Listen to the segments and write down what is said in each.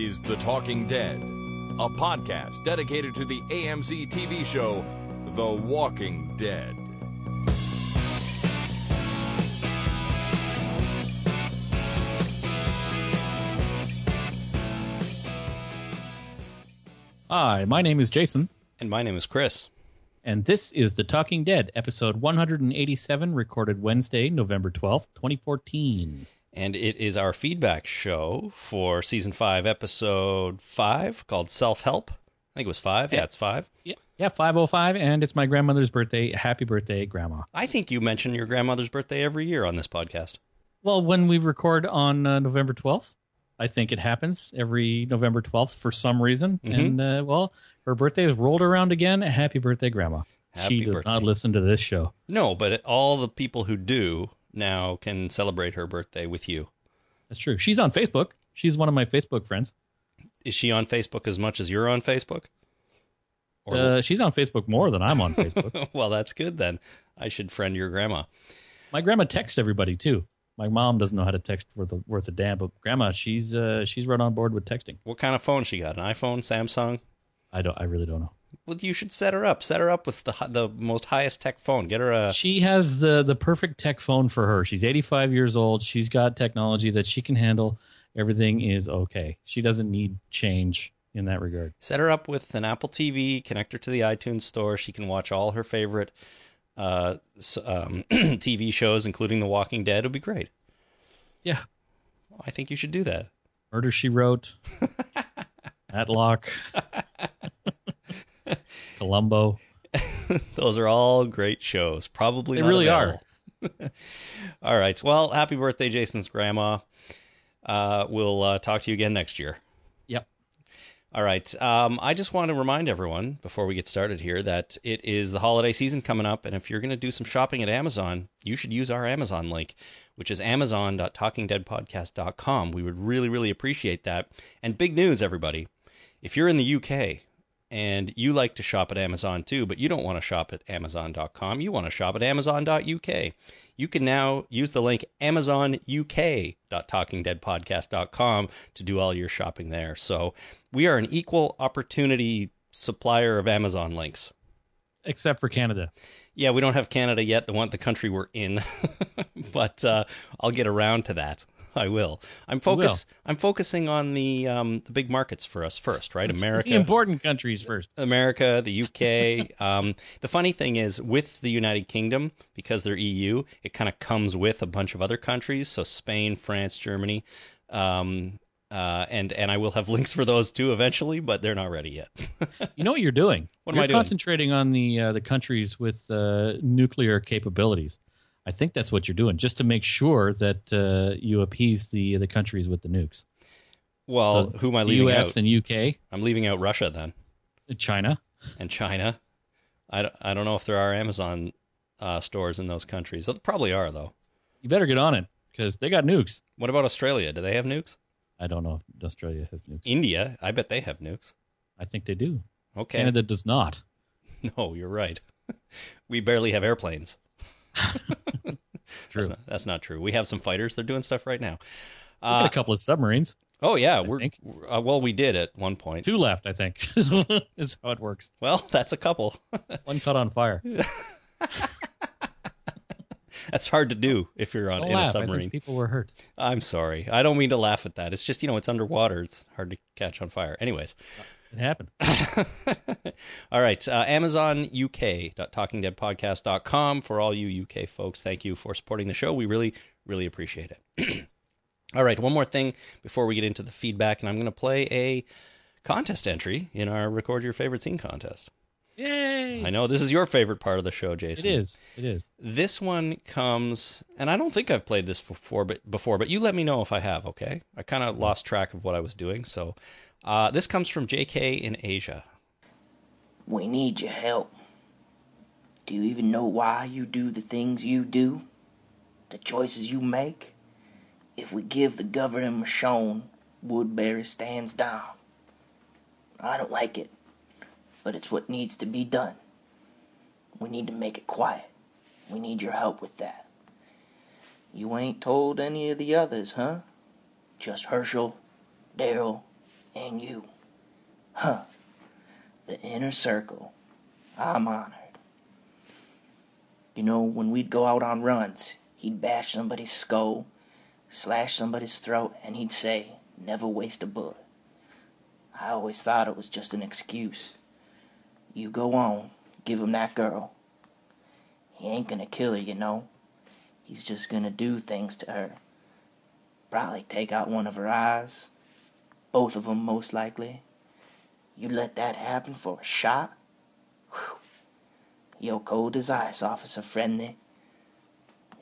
This is The Talking Dead, a podcast dedicated to the AMC TV show The Walking Dead. Hi, my name is Jason, And my name is Chris. and this is The Talking Dead, episode 187, recorded Wednesday, November 12th, 2014. And it is our feedback show for season five, episode five, called Self Help. I think it was five. Yeah, it's five. Yeah, yeah, 505, and it's my grandmother's birthday. Happy birthday, Grandma. I think you mention your grandmother's birthday every year on this podcast. Well, when we record on uh, November 12th, I think it happens every November 12th for some reason. And, uh, well, her birthday is rolled around again. Happy birthday, Grandma. Happy she does birthday. not listen to this show. No, but all the people who do now can celebrate her birthday with you. That's true. She's on Facebook. She's one of my Facebook friends. Is she on Facebook as much as you're on Facebook? Or Uh, she's on Facebook more than I'm on Facebook. well, that's good then. I should friend your grandma. My grandma texts everybody too. My mom doesn't know how to text worth a, worth a damn, but grandma, she's uh, she's right on board with texting. What kind of phone she got? An iPhone, Samsung? I don't, I really don't know. Well, you should set her up. Set her up with the the most highest tech phone. Get her a She has the the perfect tech phone for her. She's 85 years old. She's got technology that she can handle. Everything is okay. She doesn't need change in that regard. set her up with an Apple TV, connect her to the iTunes store. She can watch all her favorite uh, um, TV shows, including The Walking Dead. It'll be great. Yeah, I think you should do that. Murder She Wrote, Matlock, Columbo. Those are all great shows. Probably They really available. all right. Well, happy birthday, Jason's grandma. Uh, we'll uh, talk to you again next year. Yep. All right. Um, I just want to remind everyone before we get started here that it is the holiday season coming up, and if you're going to do some shopping at Amazon, you should use our Amazon link, which is amazon.talkingdeadpodcast.com. We would really, really appreciate that. And big news, everybody! If you're in the UK and you like to shop at Amazon too, but you don't want to shop at Amazon.com, you want to shop at Amazon.uk. You can now use the link AmazonUK.TalkingDeadPodcast.com to do all your shopping there. So we are an equal opportunity supplier of Amazon links. Except for Canada. Yeah, we don't have Canada yet, the one the country we're in, but uh, I'll get around to that. I will. I'm focus. I'm focusing on the um, the big markets for us first, right? America, The important countries first. America, the UK. um, the funny thing is, with the United Kingdom, because they're EU, it kind of comes with a bunch of other countries. So Spain, France, Germany, um, uh, and and I will have links for those too eventually, but they're not ready yet. You know what you're doing? What am you're I doing? concentrating on the uh, the countries with uh, nuclear capabilities. I think that's what you're doing, just to make sure that uh, you appease the the countries with the nukes. well, So who am I leaving U.S. out? and U.K., I'm leaving out Russia then, China. and China. I, don't- I don't know if there are Amazon uh, stores in those countries. There probably are though. You better get on it because they got nukes. What about Australia? Do they have nukes? I don't know if Australia has nukes. India, I bet they have nukes. I think they do. Okay. Canada does not. No, you're right. we barely have airplanes. True. That's not, that's not true. We have some fighters. They're doing stuff right now. We got a couple of submarines. Oh yeah, we're think. uh, well. We did at one point. Two left, I think, is how it works. Well, that's a couple. One caught on fire. that's hard to do if you're on Don't in laugh. a I submarine. think people were hurt. I'm sorry. I don't mean to laugh at that. It's just you know it's underwater. It's hard to catch on fire. Anyways, It happened. all right. Uh, AmazonUK.TalkingDeadPodcast.com for all you UK folks. Thank you for supporting the show. We really, really appreciate it. all right. One more thing before we get into the feedback, and I'm going to play a contest entry in our Record Your Favorite Scene contest. Yay! I know this is your favorite part of the show, Jason. It is. It is. This one comes, and I don't think I've played this before, but before, but you let me know if I have. Okay, I kind of lost track of what I was doing. So, uh, this comes from J.K. in Asia. We need your help. Do you even know why you do the things you do? The choices you make? If we give the government Michonne, Woodbury stands down. I don't like it, but it's what needs to be done. We need to make it quiet. We need your help with that. You ain't told any of the others, huh? Just Hershel, Daryl, and you. Huh. The inner circle. I'm honored. You know, when we'd go out on runs, he'd bash somebody's skull, slash somebody's throat, and he'd say, never waste a bullet. I always thought it was just an excuse. You go on, give him that girl. He ain't gonna kill her, you know. He's just gonna do things to her. Probably take out one of her eyes. Both of 'em, most likely. You let that happen for a shot? Whew. You're cold as ice, officer friendly.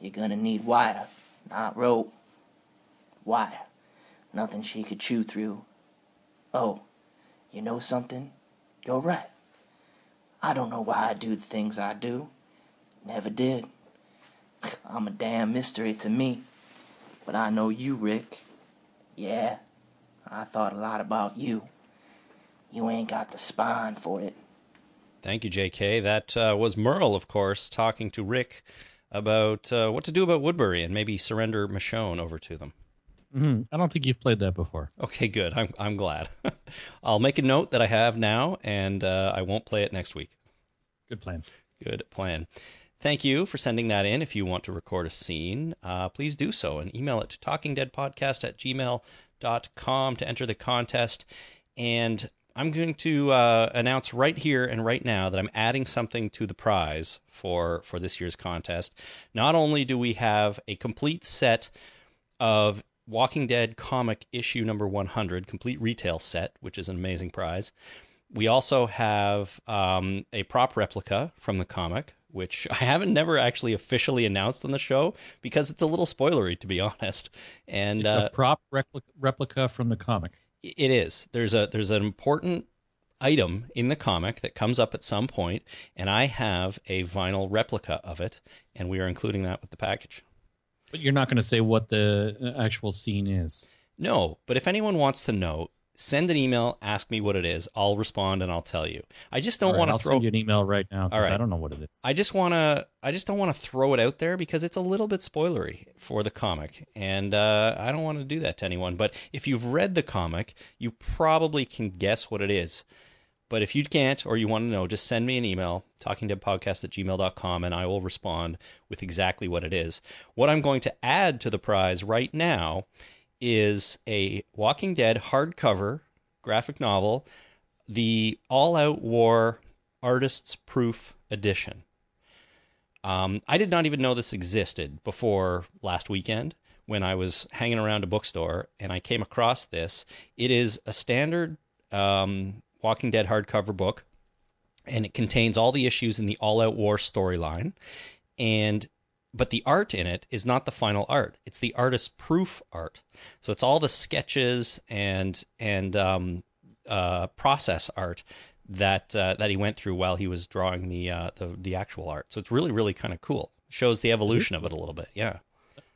You're gonna need wire, not rope. Wire. Nothing she could chew through. Oh, you know something? You're right. I don't know why I do the things I do. Never did. I'm a damn mystery to me. But I know you, Rick. Yeah, I thought a lot about you. You ain't got the spine for it. Thank you, J.K. That uh, was Merle, of course, talking to Rick about uh, what to do about Woodbury and maybe surrender Michonne over to them. Hmm I don't think you've played that before. Okay, good. I'm I'm glad. I'll make a note that I have now, and uh, I won't play it next week. Good plan. Good plan. Thank you for sending that in. If you want to record a scene, uh, please do so and email it to talkingdeadpodcast at gmail.com to enter the contest. And I'm going to uh, announce right here and right now that I'm adding something to the prize for, for this year's contest. Not only do we have a complete set of Walking Dead comic issue number 100, complete retail set, which is an amazing prize. We also have um, a prop replica from the comic, which I haven't never actually officially announced on the show because it's a little spoilery, to be honest. And It's uh, a prop replica, replica from the comic. it is. There's a there's an important item in the comic that comes up at some point, and I have a vinyl replica of it, and we are including that with the package. But you're not going to say what the uh, actual scene is. No, but if anyone wants to know, send an email, ask me what it is. I'll respond and I'll tell you. I just don't right, want to throw send you an email right now because right. I don't know what it is. I just want to I just don't want to throw it out there because it's a little bit spoilery for the comic and uh, I don't want to do that to anyone but if you've read the comic you probably can guess what it is but if you can't or you want to know just send me an email talkingdeadpodcast at gmail.com and I will respond with exactly what it is what I'm going to add to the prize right now is a Walking Dead hardcover graphic novel the All Out War Artist's Proof Edition. Um, I did not even know this existed before last weekend when I was hanging around a bookstore and I came across this. It is a standard um, Walking Dead hardcover book, and it contains all the issues in the All Out War storyline. And but the art in it is not the final art; it's the artist's proof art. So it's all the sketches and and um, uh, process art that uh, that he went through while he was drawing the uh, the the actual art. So it's really really kind of cool. Shows the evolution of it a little bit. Yeah.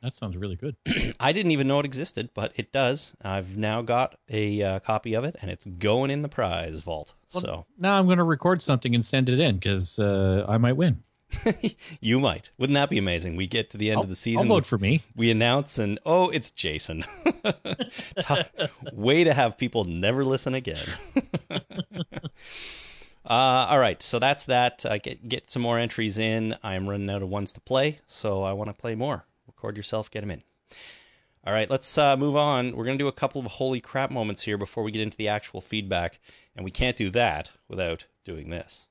That sounds really good. I didn't even know it existed, but it does. I've now got a uh, copy of it, and it's going in the prize vault. so now I'm going to record something and send it in because uh, I might win. you might. Wouldn't that be amazing? We get to the end I'll, of the season. I'll vote for me. we announce, and oh, it's Jason. Way to have people never listen again. Uh, all right, so that's that. Uh, get get some more entries in. I'm running out of ones to play, so I want to play more. Record yourself, get them in. All right, let's uh, move on. We're going to do a couple of holy crap moments here before we get into the actual feedback, and we can't do that without doing this.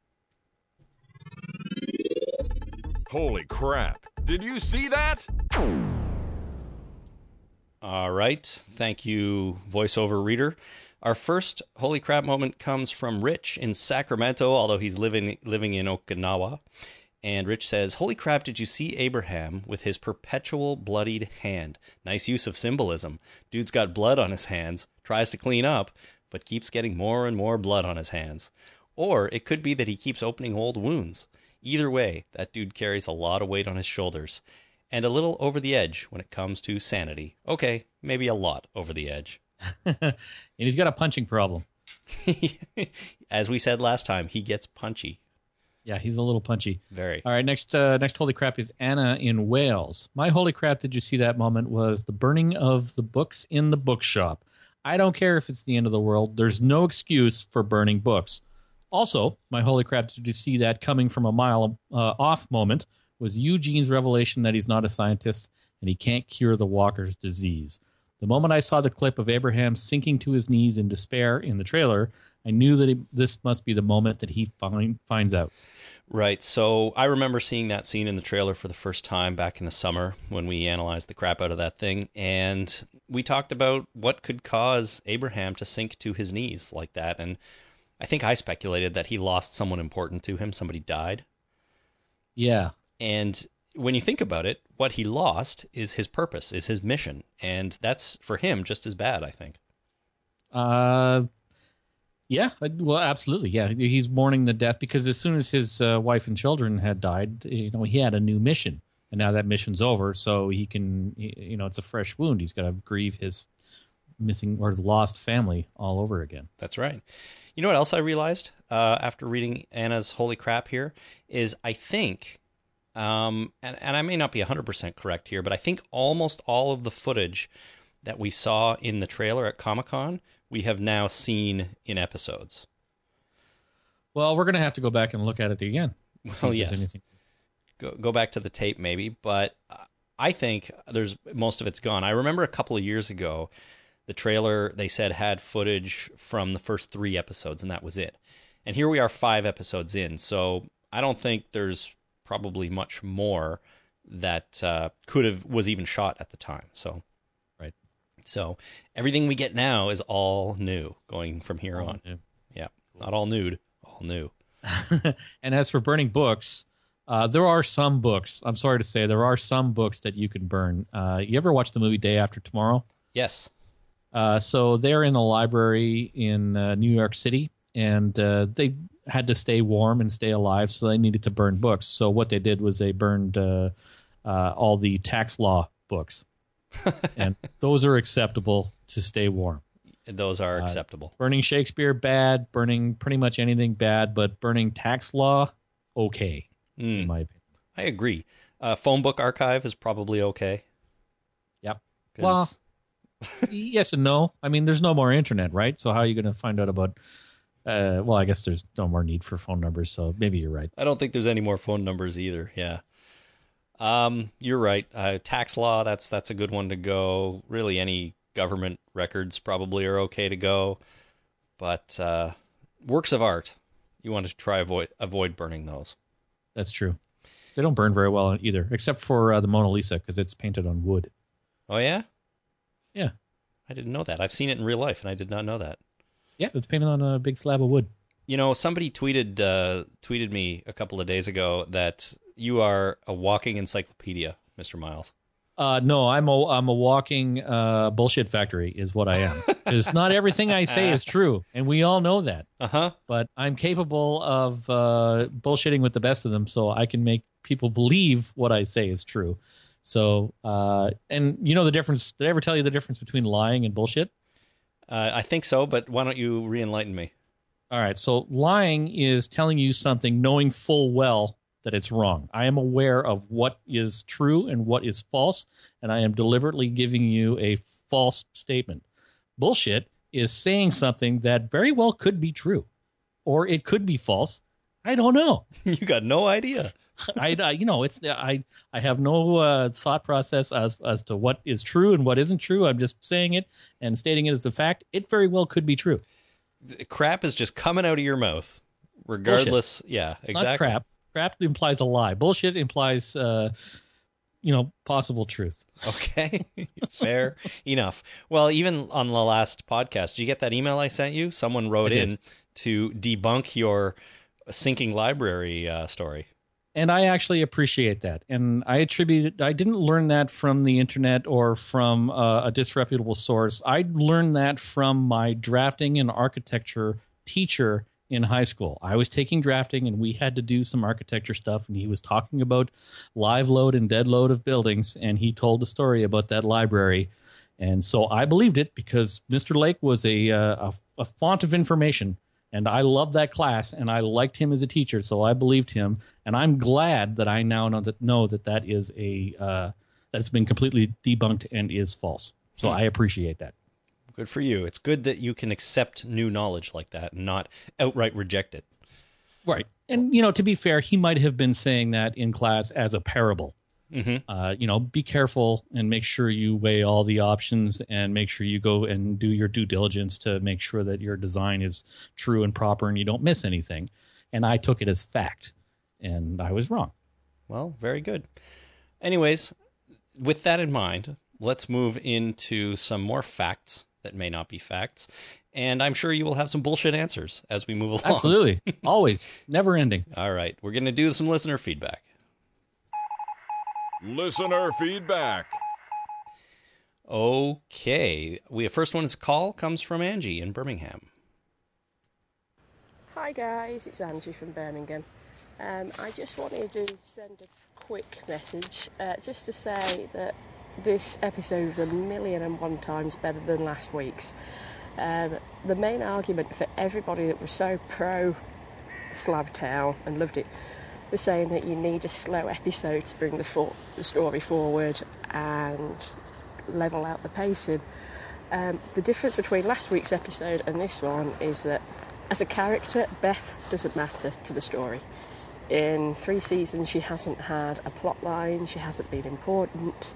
Holy crap. Did you see that? All right, thank you, voiceover reader. Our first holy crap moment comes from Rich in Sacramento, although he's living living in Okinawa. And Rich says, Holy crap, did you see Abraham with his perpetual bloodied hand? Nice use of symbolism. Dude's got blood on his hands, tries to clean up, but keeps getting more and more blood on his hands. Or it could be that he keeps opening old wounds. Either way, that dude carries a lot of weight on his shoulders. And a little over the edge when it comes to sanity. Okay, maybe a lot over the edge. and he's got a punching problem. As we said last time, he gets punchy. Yeah, he's a little punchy. Very. All right, next uh, next holy crap is Anna in Wales. My holy crap, did you see that moment? Was the burning of the books in the bookshop. I don't care if it's the end of the world. There's no excuse for burning books. Also, my holy crap, did you see that coming from a mile uh, off moment was Eugene's revelation that he's not a scientist and he can't cure the walker's disease. The moment I saw the clip of Abraham sinking to his knees in despair in the trailer, I knew that he, this must be the moment that he find, finds out. Right. So I remember seeing that scene in the trailer for the first time back in the summer when we analyzed the crap out of that thing. And we talked about what could cause Abraham to sink to his knees like that. And I think I speculated that he lost someone important to him, somebody died. Yeah. And when you think about it, what he lost is his purpose, is his mission. And that's for him just as bad, I think. Uh, yeah, well, absolutely. Yeah, he's mourning the death because as soon as his uh, wife and children had died, you know, he had a new mission, and now that mission's over. So he can, you know, it's a fresh wound. He's got to grieve his missing or his lost family all over again. That's right. You know what else I realized uh, after reading Anna's Holy Crap here is I think, um, and, and I may not be 100% correct here, but I think almost all of the footage that we saw in the trailer at Comic Con we have now seen in episodes. Well, we're going to have to go back and look at it again. Well, yes. Go, go back to the tape maybe, but I think there's most of it's gone. I remember a couple of years ago, the trailer they said had footage from the first three episodes, and that was it. And here we are, five episodes in. So I don't think there's probably much more that uh, could have was even shot at the time. So so everything we get now is all new going from here all on. New. Yeah, not all nude, all new. and as for burning books, uh, there are some books. I'm sorry to say, there are some books that you can burn. Uh, you ever watch the movie Day After Tomorrow? Yes. Uh, so they're in a library in uh, New York City, and uh, they had to stay warm and stay alive, so they needed to burn books. So what they did was they burned uh, all the tax law books and those are acceptable to stay warm. Those are uh, acceptable. Burning Shakespeare, bad. Burning pretty much anything, bad. But burning tax law, okay, mm. in my opinion. I agree. Uh, phone book archive is probably okay. Yep. Well, yes and no. I mean, there's no more internet, right? So how are you going to find out about? Uh, well, I guess there's no more need for phone numbers, so maybe you're right. I don't think there's any more phone numbers either. Yeah. Um, you're right. Uh, tax law, that's that's a good one to go. Really, any government records probably are okay to go. But uh, works of art, you want to try avoid avoid burning those. That's true. They don't burn very well either, except for uh, the Mona Lisa because it's painted on wood. Oh yeah, yeah. I didn't know that. I've seen it in real life, and I did not know that. Yeah, it's painted on a big slab of wood. You know, somebody tweeted uh, tweeted me a couple of days ago that you are a walking encyclopedia, Mr. Miles. Uh, no, I'm a I'm a walking uh, bullshit factory, is what I am. Because not everything I say is true, and we all know that. Uh huh. But I'm capable of uh, bullshitting with the best of them, so I can make people believe what I say is true. So, uh, and you know the difference? Did I ever tell you the difference between lying and bullshit? Uh, I think so, but why don't you re-enlighten me? All right. So lying is telling you something knowing full well that it's wrong. I am aware of what is true and what is false, and I am deliberately giving you a false statement. Bullshit is saying something that very well could be true, or it could be false. I don't know. you got no idea. I, I, you know, it's I, I have no uh, thought process as as to what is true and what isn't true. I'm just saying it and stating it as a fact. It very well could be true. The crap is just coming out of your mouth, regardless. Bullshit. Yeah, exactly. Not crap. Crap implies a lie. Bullshit implies, uh, you know, possible truth. Okay, fair enough. Well, even on the last podcast, did you get that email I sent you? Someone wrote in to debunk your sinking library uh, story. And I actually appreciate that. And I attribute it, I didn't learn that from the internet or from uh, a disreputable source. I learned that from my drafting and architecture teacher in high school. I was taking drafting and we had to do some architecture stuff and he was talking about live load and dead load of buildings and he told the story about that library. And so I believed it because Mr. Lake was a, uh, a, a font of information and I loved that class and I liked him as a teacher, so I believed him. And I'm glad that I now know that know that that is a uh, that's been completely debunked and is false. So hmm. I appreciate that. Good for you. It's good that you can accept new knowledge like that and not outright reject it. Right. And, you know, to be fair, he might have been saying that in class as a parable. Mm-hmm. Uh, you know, be careful and make sure you weigh all the options and make sure you go and do your due diligence to make sure that your design is true and proper and you don't miss anything. And I took it as fact, and I was wrong. Well, very good. Anyways, with that in mind, let's move into some more facts that may not be facts. And I'm sure you will have some bullshit answers as we move along. Absolutely. Always. Never ending. All right. We're going to do some listener feedback. Listener feedback. Okay. We first one is call comes from Angie in Birmingham. Hi guys, it's Angie from Birmingham. Um, I just wanted to send a quick message uh, just to say that this episode was a million and one times better than last week's. Um, the main argument for everybody that was so pro Slab Slabtown and loved it was saying that you need a slow episode to bring the, for- the story forward and level out the pacing. Um, the difference between last week's episode and this one is that as a character, Beth doesn't matter to the story. In three seasons, she hasn't had a plot line, she hasn't been important,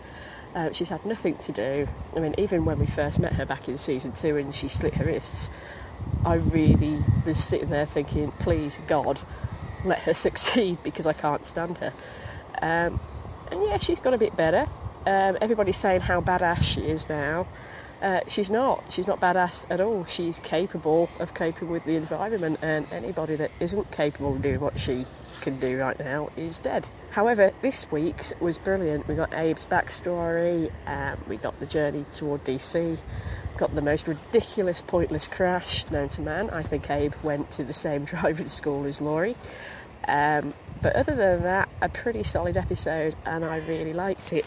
uh, she's had nothing to do. I mean, even when we first met her back in season two and she slit her wrists, I really was sitting there thinking, please, God, let her succeed because I can't stand her. Um, and yeah, she's got a bit better. Um, everybody's saying how badass she is now. Uh, she's not. She's not badass at all. She's capable of coping with the environment, and anybody that isn't capable of doing what she can do right now is dead. However, this week's was brilliant. We got Abe's backstory, um, we got the journey toward DC, got the most ridiculous, pointless crash known to man. I think Abe went to the same driving school as Lori. Um, but other than that, a pretty solid episode, and I really liked it.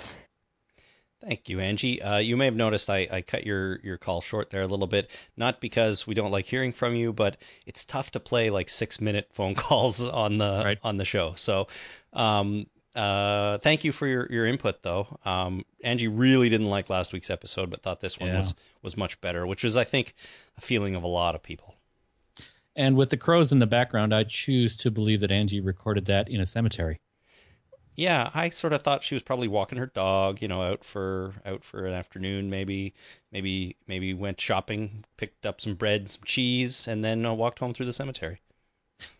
Thank you, Angie. Uh, you may have noticed I, I cut your, your call short there a little bit, not because we don't like hearing from you, but it's tough to play like six minute phone calls on the Right. on the show. So, um, uh, thank you for your, your input, though. Um, Angie really didn't like last week's episode, but thought this one Yeah. was was much better, which is, I think, a feeling of a lot of people. And with the crows in the background, I choose to believe that Angie recorded that in a cemetery. Yeah, I sort of thought she was probably walking her dog, you know, out for out for an afternoon, maybe, maybe, maybe went shopping, picked up some bread, some cheese, and then uh, walked home through the cemetery.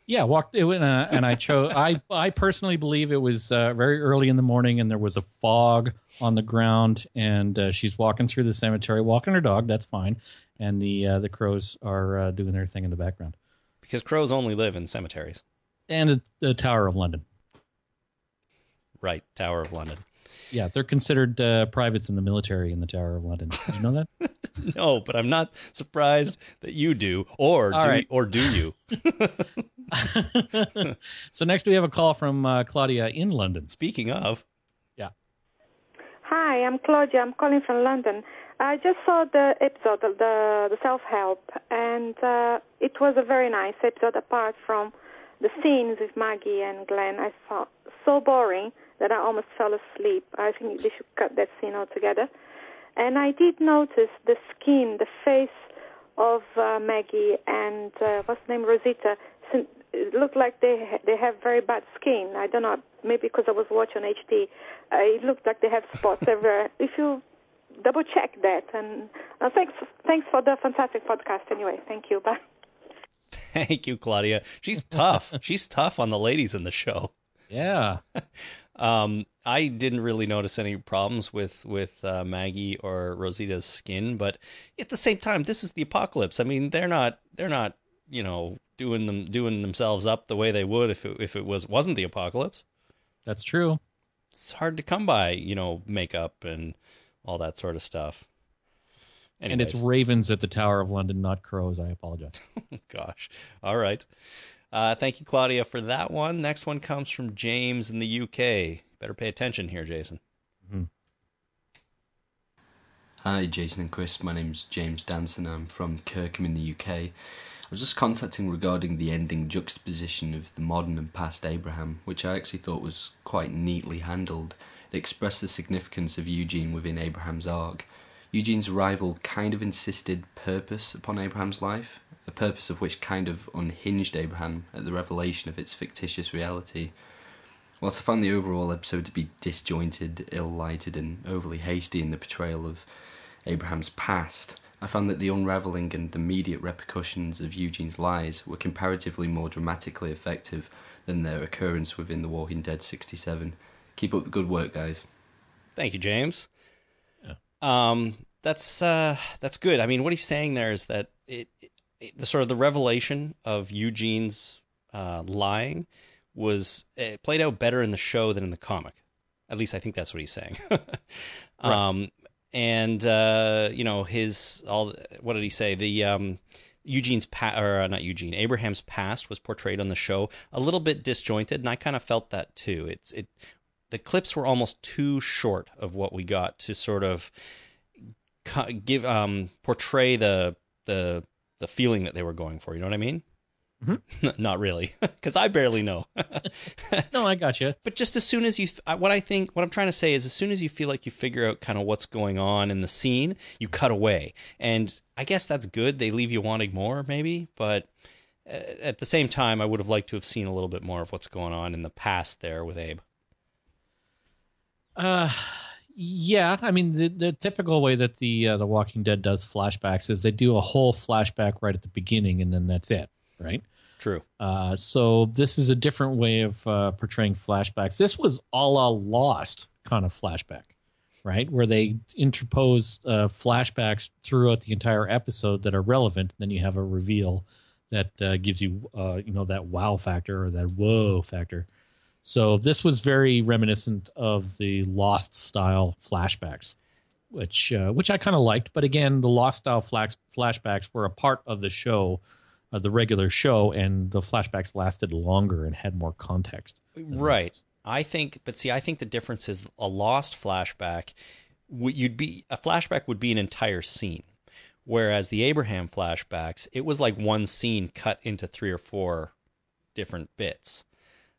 Yeah, walked it went, uh, and I chose. I I personally believe it was uh, very early in the morning, and there was a fog on the ground, and uh, she's walking through the cemetery, walking her dog. That's fine, and the uh, the crows are uh, doing their thing in the background, Because crows only live in cemeteries. and the, the Tower of London. Right, Tower of London. Yeah, they're considered uh, privates in the military in the Tower of London. Did you know that? No, but I'm not surprised that you do, or All do right. or do you? so next we have a call from uh, Claudia in London. Speaking of, yeah. Hi, I'm Claudia. I'm calling from London. I just saw the episode of the the self help, and uh, it was a very nice episode. Apart from the scenes with Maggie and Glenn, I found so boring that I almost fell asleep. I think they should cut that scene altogether. And I did notice the skin, the face of uh, Maggie and uh, what's the name, Rosita. It looked like they ha- they have very bad skin. I don't know, maybe because I was watching HD. Uh, it looked like they have spots everywhere. If you double check that, and uh, thanks thanks for the fantastic podcast. Anyway, thank you. Bye. thank you, Claudia. She's tough. She's tough on the ladies in the show. Yeah, Um, I didn't really notice any problems with with uh, Maggie or Rosita's skin, but at the same time, this is the apocalypse. I mean, they're not they're not you know doing them doing themselves up the way they would if it, if it was wasn't the apocalypse. that's true. It's hard to come by, you know, makeup and all that sort of stuff. And it's ravens at the Tower of London, not crows. I apologize. Gosh. All right. Uh, thank you, Claudia, for that one. Next one comes from James in the UK. Better pay attention here, Jason. Hi, Jason and Chris. My name's James Danson. I'm from Kirkham in the UK. I was just contacting regarding the ending juxtaposition of the modern and past Abraham, which I actually thought was quite neatly handled. It expressed the significance of Eugene within Abraham's arc. Eugene's arrival kind of insisted purpose upon Abraham's life, a purpose of which kind of unhinged Abraham at the revelation of its fictitious reality. Whilst I found the overall episode to be disjointed, ill lighted, and overly hasty in the portrayal of Abraham's past, I found that the unravelling and immediate repercussions of Eugene's lies were comparatively more dramatically effective than their occurrence within The Walking Dead 67. Keep up the good work, guys. Thank you, James. Um, that's uh, that's good. I mean, what he's saying there is that it, it the sort of the revelation of Eugene's uh, lying was it played out better in the show than in the comic. At least I think that's what he's saying. um, and uh, you know his all. What did he say? The um, Eugene's pa- or uh, not Eugene Abraham's past was portrayed on the show a little bit disjointed, and I kind of felt that too. It's it the clips were almost too short of what we got to sort of give um portray the the the feeling that they were going for. You know what I mean? Mm-hmm. Not really, because I barely know. no, I got you. But just as soon as you, th- what I think, what I'm trying to say is, as soon as you feel like you figure out kind of what's going on in the scene, you cut away, and I guess that's good. They leave you wanting more, maybe, but uh, at the same time, I would have liked to have seen a little bit more of what's going on in the past there with Abe. Uh, yeah. I mean, the, the typical way that the uh, the Walking Dead does flashbacks is they do a whole flashback right at the beginning, and then that's it, right? True. Uh, so this is a different way of uh, portraying flashbacks. This was all a Lost kind of flashback, right? Where they interpose uh, flashbacks throughout the entire episode that are relevant. And Then you have a reveal that uh, gives you, uh, you know, that wow factor or that whoa factor. So this was very reminiscent of the Lost style flashbacks, which uh, which I kind of liked. But again, the Lost style flash- flashbacks were a part of the show, uh, the regular show, and the flashbacks lasted longer and had more context. Right. This. I think, but see, I think the difference is a Lost flashback. You'd be a flashback would be an entire scene, whereas the Abraham flashbacks, it was like one scene cut into three or four different bits.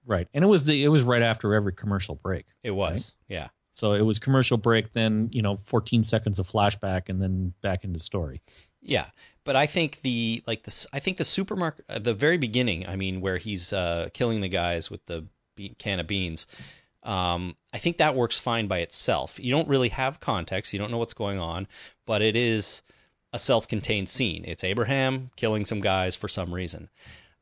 Right, and it was the it was right after every commercial break. It was, right? yeah. So it was commercial break, then you know, 14 seconds of flashback, and then back into story. Yeah, but I think the like the I think the supermarket at the very beginning. I mean, where he's uh, killing the guys with the be- can of beans. Um, I think that works fine by itself. You don't really have context. You don't know what's going on, but it is a self-contained scene. It's Abraham killing some guys for some reason.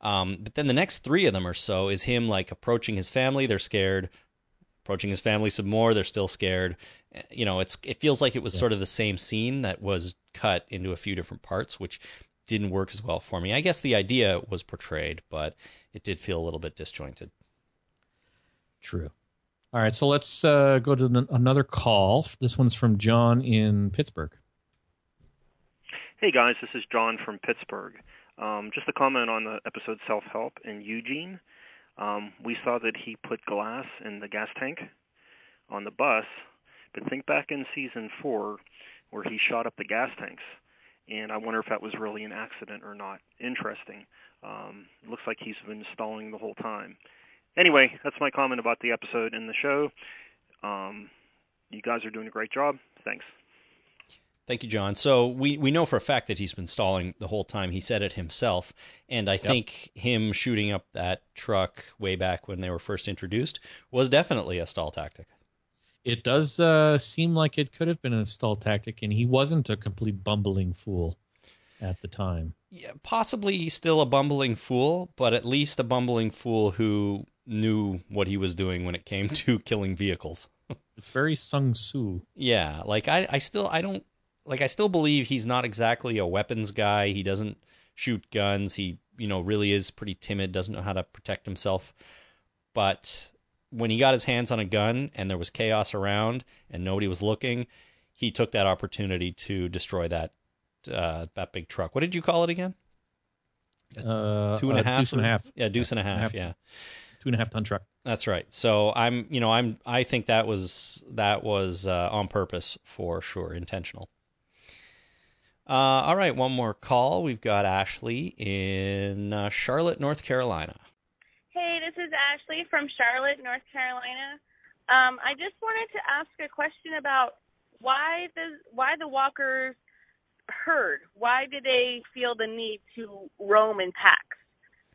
Um, but then the next three of them or so is him like approaching his family. They're scared. Approaching his family some more. They're still scared. You know, it's it feels like it was yeah. sort of the same scene that was cut into a few different parts, which didn't work as well for me. I guess the idea was portrayed, but it did feel a little bit disjointed. True. All right, so let's uh, go to the, another call. This one's from John in Pittsburgh. Hey guys, this is John from Pittsburgh. Um, just a comment on the episode Self Help in Eugene. Um, we saw that he put glass in the gas tank on the bus, but think back in season four where he shot up the gas tanks, and I wonder if that was really an accident or not. Interesting. Um, looks like he's been stalling the whole time. Anyway, that's my comment about the episode and the show. Um, you guys are doing a great job. Thanks. Thank you, John. So we, we know for a fact that he's been stalling the whole time. He said it himself. And I yep. think him shooting up that truck way back when they were first introduced was definitely a stall tactic. It does uh, seem like it could have been a stall tactic, and he wasn't a complete bumbling fool at the time. Yeah, possibly still a bumbling fool, but at least a bumbling fool who knew what he was doing when it came to killing vehicles. it's very Sun Tzu. Yeah, like I, I still I don't like I still believe he's not exactly a weapons guy. He doesn't shoot guns. He, you know, really is pretty timid, doesn't know how to protect himself. But when he got his hands on a gun and there was chaos around and nobody was looking, he took that opportunity to destroy that uh, that big truck. What did you call it again? Uh, two and a half. Deuce and a half. Yeah, deuce and a half. Yeah, two and a half ton truck. That's right. So I'm, you know, I'm, I think that was that was uh, on purpose for sure, intentional. Uh, all right, one more call. We've got Ashley in uh, Charlotte, North Carolina. Hey, this is Ashley from Charlotte, North Carolina. Um, I just wanted to ask a question about why the why the walkers herd? Why do they feel the need to roam in packs?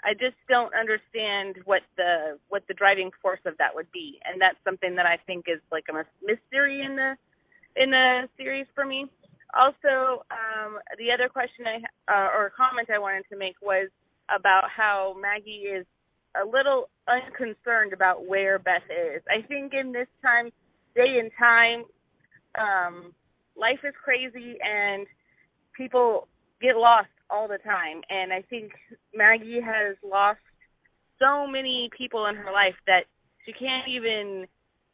I just don't understand what the what the driving force of that would be, and that's something that I think is like a mystery in the in the series for me. Also, um, the other question I uh, or comment I wanted to make was about how Maggie is a little unconcerned about where Beth is. I think in this time, day and time, um, life is crazy and people get lost all the time. And I think Maggie has lost so many people in her life that she can't even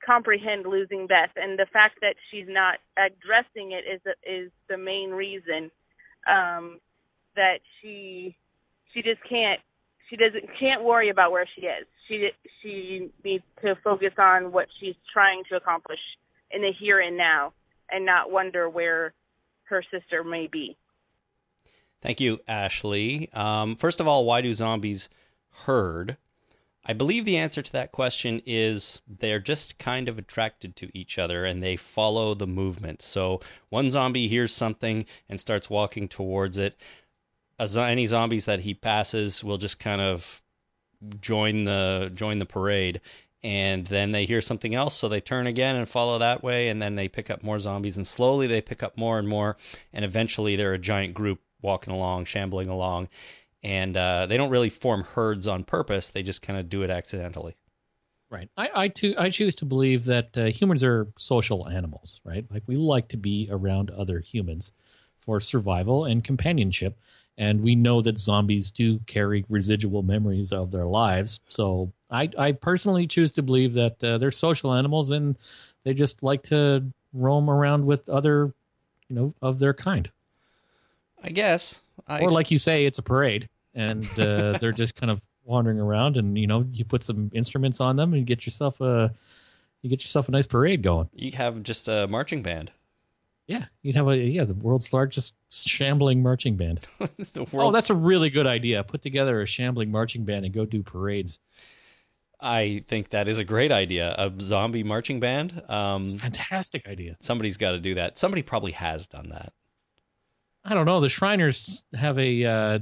comprehend losing Beth. And the fact that she's not addressing it is is the main reason um, that she she just can't she doesn't can't worry about where she is. She she needs to focus on what she's trying to accomplish in the here and now, and not wonder where her sister may be. Thank you, Ashley. Um, first of all, why do zombies herd? I believe the answer to that question is they're just kind of attracted to each other and they follow the movement. So one zombie hears something and starts walking towards it. Any zombies that he passes will just kind of join the join the parade and then they hear something else so they turn again and follow that way and then they pick up more zombies and slowly they pick up more and more and eventually they're a giant group walking along shambling along and uh, they don't really form herds on purpose they just kind of do it accidentally right i i, too, I choose to believe that uh, humans are social animals right like we like to be around other humans for survival and companionship and we know that zombies do carry residual memories of their lives. So I, I personally choose to believe that uh, they're social animals and they just like to roam around with other, you know, of their kind. I guess. I... Or like you say, it's a parade, and uh, they're just kind of wandering around, and you know, you put some instruments on them and you get yourself a, you get yourself a nice parade going. You have just a marching band. Yeah, you'd have a yeah the world's largest shambling marching band. oh, that's a really good idea. Put together a shambling marching band and go do parades. I think that is a great idea. A zombie marching band. Um, fantastic idea. Somebody's got to do that. Somebody probably has done that. I don't know. The Shriners have a uh,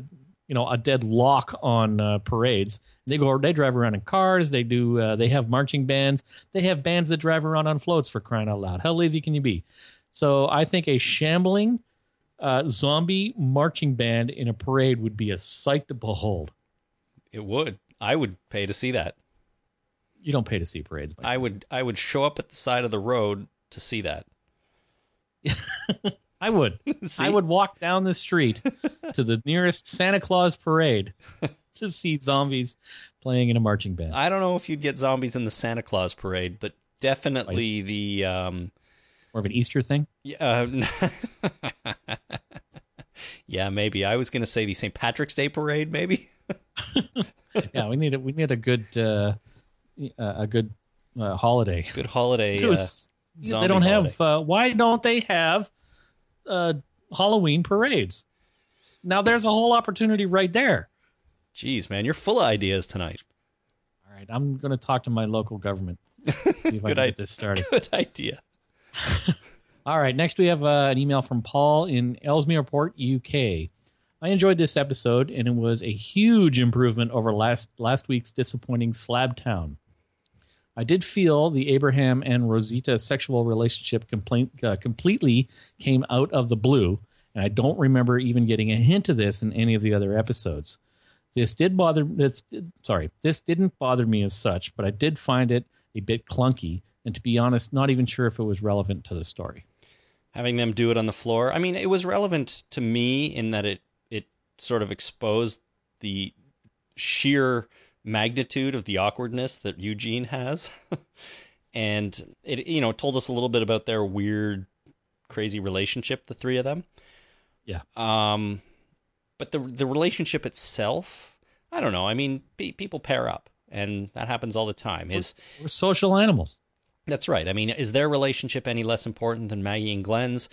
you know a dead lock on uh, parades. They go. They drive around in cars. They do. Uh, they have marching bands. They have bands that drive around on floats. For crying out loud! How lazy can you be? So I think a shambling uh, zombie marching band in a parade would be a sight to behold. It would. I would pay to see that. You don't pay to see parades. But I would. I would show up at the side of the road to see that. I would. I would walk down the street to the nearest Santa Claus parade to see zombies playing in a marching band. I don't know if you'd get zombies in the Santa Claus parade, but definitely the um, more of an Easter thing? Yeah. Uh, yeah, maybe. I was going to say the St. Patrick's Day parade, maybe. yeah, we need a, we need a good uh, a good uh, holiday. Good holiday. Uh, they don't holiday. have. Uh, why don't they have uh, Halloween parades? Now there's a whole opportunity right there. Jeez, man, you're full of ideas tonight. All right, I'm going to talk to my local government. See if I can get this started. Good idea. All right. Next, we have uh, an email from Paul in Ellesmere Port, UK. I enjoyed this episode, and it was a huge improvement over last last week's disappointing Slab Town. I did feel the Abraham and Rosita sexual relationship complaint, uh, completely came out of the blue, and I don't remember even getting a hint of this in any of the other episodes. This did bother. This sorry, this didn't bother me as such, but I did find it a bit clunky and to be honest, not even sure if it was relevant to the story. Having them do it on the floor, I mean, it was relevant to me in that it it sort of exposed the sheer magnitude of the awkwardness that Eugene has, and it you know told us a little bit about their weird, crazy relationship, the three of them. Yeah. Um, but the the relationship itself, I don't know. I mean, people pair up, and that happens all the time. Is we're social animals. That's right. I mean, is their relationship any less important than Maggie and Glenn's?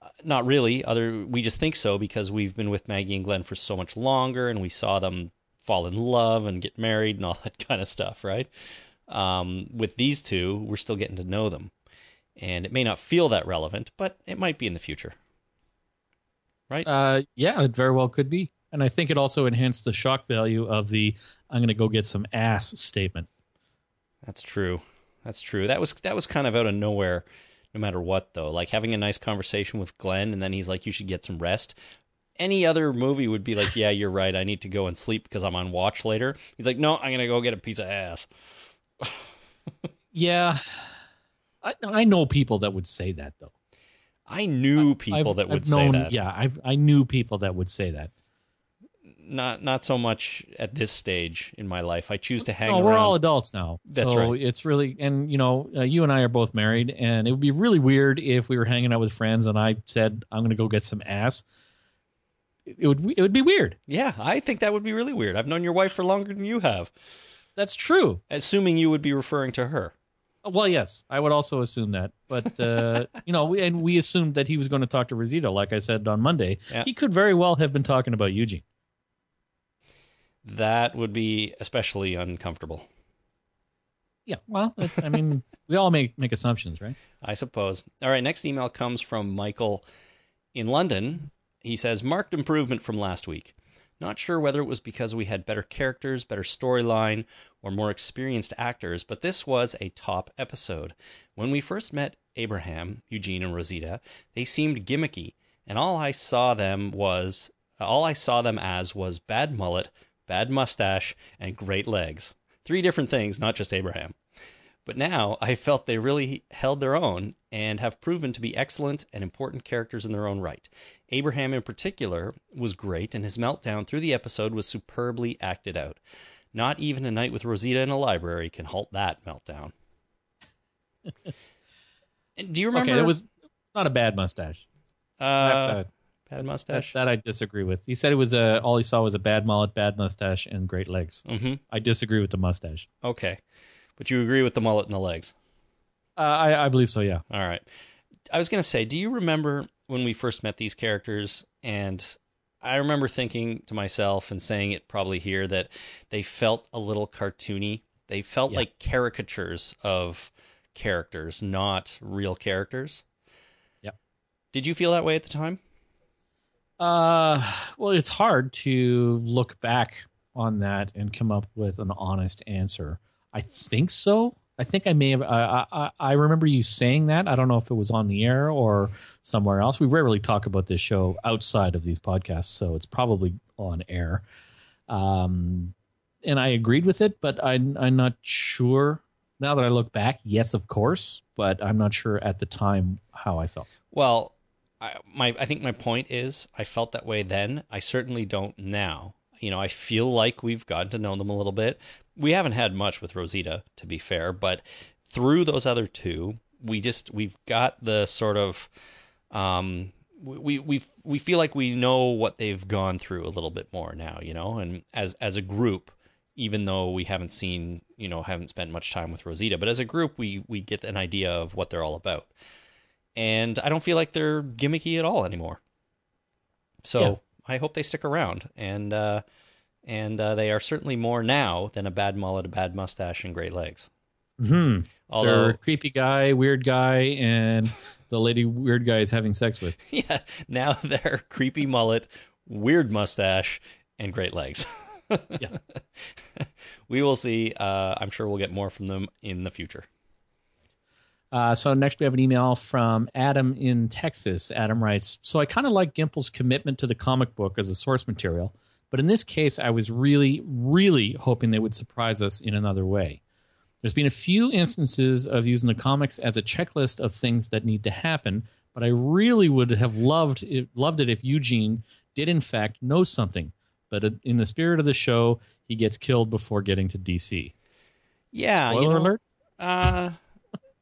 Uh, not really. Other we just think so because we've been with Maggie and Glenn for so much longer, and we saw them fall in love and get married and all that kind of stuff, right? Um, with these two, we're still getting to know them, and it may not feel that relevant, but it might be in the future. Right? Uh, yeah, it very well could be. And I think it also enhanced the shock value of the "I'm going to go get some ass" statement. That's true. That's true. That was that was kind of out of nowhere. No matter what, though, like having a nice conversation with Glenn, and then he's like, "You should get some rest." Any other movie would be like, "Yeah, you're right. I need to go and sleep because I'm on watch later." He's like, "No, I'm gonna go get a piece of ass." Yeah, I I know people that would say that though. I knew people I've- that would I've say known- that. Yeah, I've I knew people that would say that. Not not so much at this stage in my life. I choose to hang Oh, around. we're all adults now. That's so right. It's really, and you know, uh, you and I are both married, and it would be really weird if we were hanging out with friends and I said, "I'm going to go get some ass." It would, it would be weird. Yeah, I think that would be really weird. I've known your wife for longer than you have. That's true. Assuming you would be referring to her. Well, yes, I would also assume that, but uh, you know, we, and we assumed that he was going to talk to Rosita, like I said on Monday. Yeah. He could very well have been talking about Eugene. That would be especially uncomfortable. Yeah, well, it- I mean, we all make make assumptions, right? I suppose. All right, next email comes from Michael in London. He says, marked improvement from last week. Not sure whether it was because we had better characters, better storyline, or more experienced actors, but this was a top episode. When we first met Abraham, Eugene, and Rosita, they seemed gimmicky, and all I saw them was all I saw them as was bad mullet, bad mustache, and great legs. Three different things, not just Abraham. But now I felt they really held their own and have proven to be excellent and important characters in their own right. Abraham, in particular, was great, and his meltdown through the episode was superbly acted out. Not even a night with Rosita in a library can halt that meltdown. Do you remember? Okay, it was not a bad mustache. uh, That- bad mustache. that I disagree with. He said it was a all he saw was a bad mullet, bad mustache, and great legs. hmm I disagree with the mustache. Okay, but you agree with the mullet and the legs. Uh, I, I believe so. Yeah. All right. I was going to say, do you remember when we first met these characters? And I remember thinking to myself and saying it probably here that they felt a little cartoony. They felt Yeah. like caricatures of characters, not real characters. Yeah. Did you feel that way at the time? Uh, well, it's hard to look back on that and come up with an honest answer. I think so. I think I may have. I, I I remember you saying that. I don't know if it was on the air or somewhere else. We rarely talk about this show outside of these podcasts, so it's probably on air. Um, and I agreed with it, but I, I'm not sure. Now that I look back, yes, of course, but I'm not sure at the time how I felt. Well, I, my I think my point is I felt that way then. I certainly don't now. You know, I feel like we've gotten to know them a little bit. We haven't had much with Rosita, to be fair, but through those other two, we just we've got the sort of um we we we feel like we know what they've gone through a little bit more now, you know, and as as a group, even though we haven't seen, you know, haven't spent much time with Rosita, but as a group, we we get an idea of what they're all about and I don't feel like they're gimmicky at all anymore. So. I hope they stick around, and uh, and uh, they are certainly more now than a bad mullet, a bad mustache, and great legs. Hmm. Although, They're creepy guy, weird guy, and the lady weird guy is having sex with. yeah, now they're creepy mullet, weird mustache, and great legs. Yeah. we will see. Uh, I'm sure we'll get more from them in the future. Uh, so next we have an email from Adam in Texas. Adam writes, "So I kind of like Gimple's commitment to the comic book as a source material, but in this case, I was really, really hoping they would surprise us in another way. There's been a few instances of using the comics as a checklist of things that need to happen, but I really would have loved it, loved it if Eugene did in fact know something. But in the spirit of the show, he gets killed before getting to DC. Yeah, Spoiler you know, alert. Uh,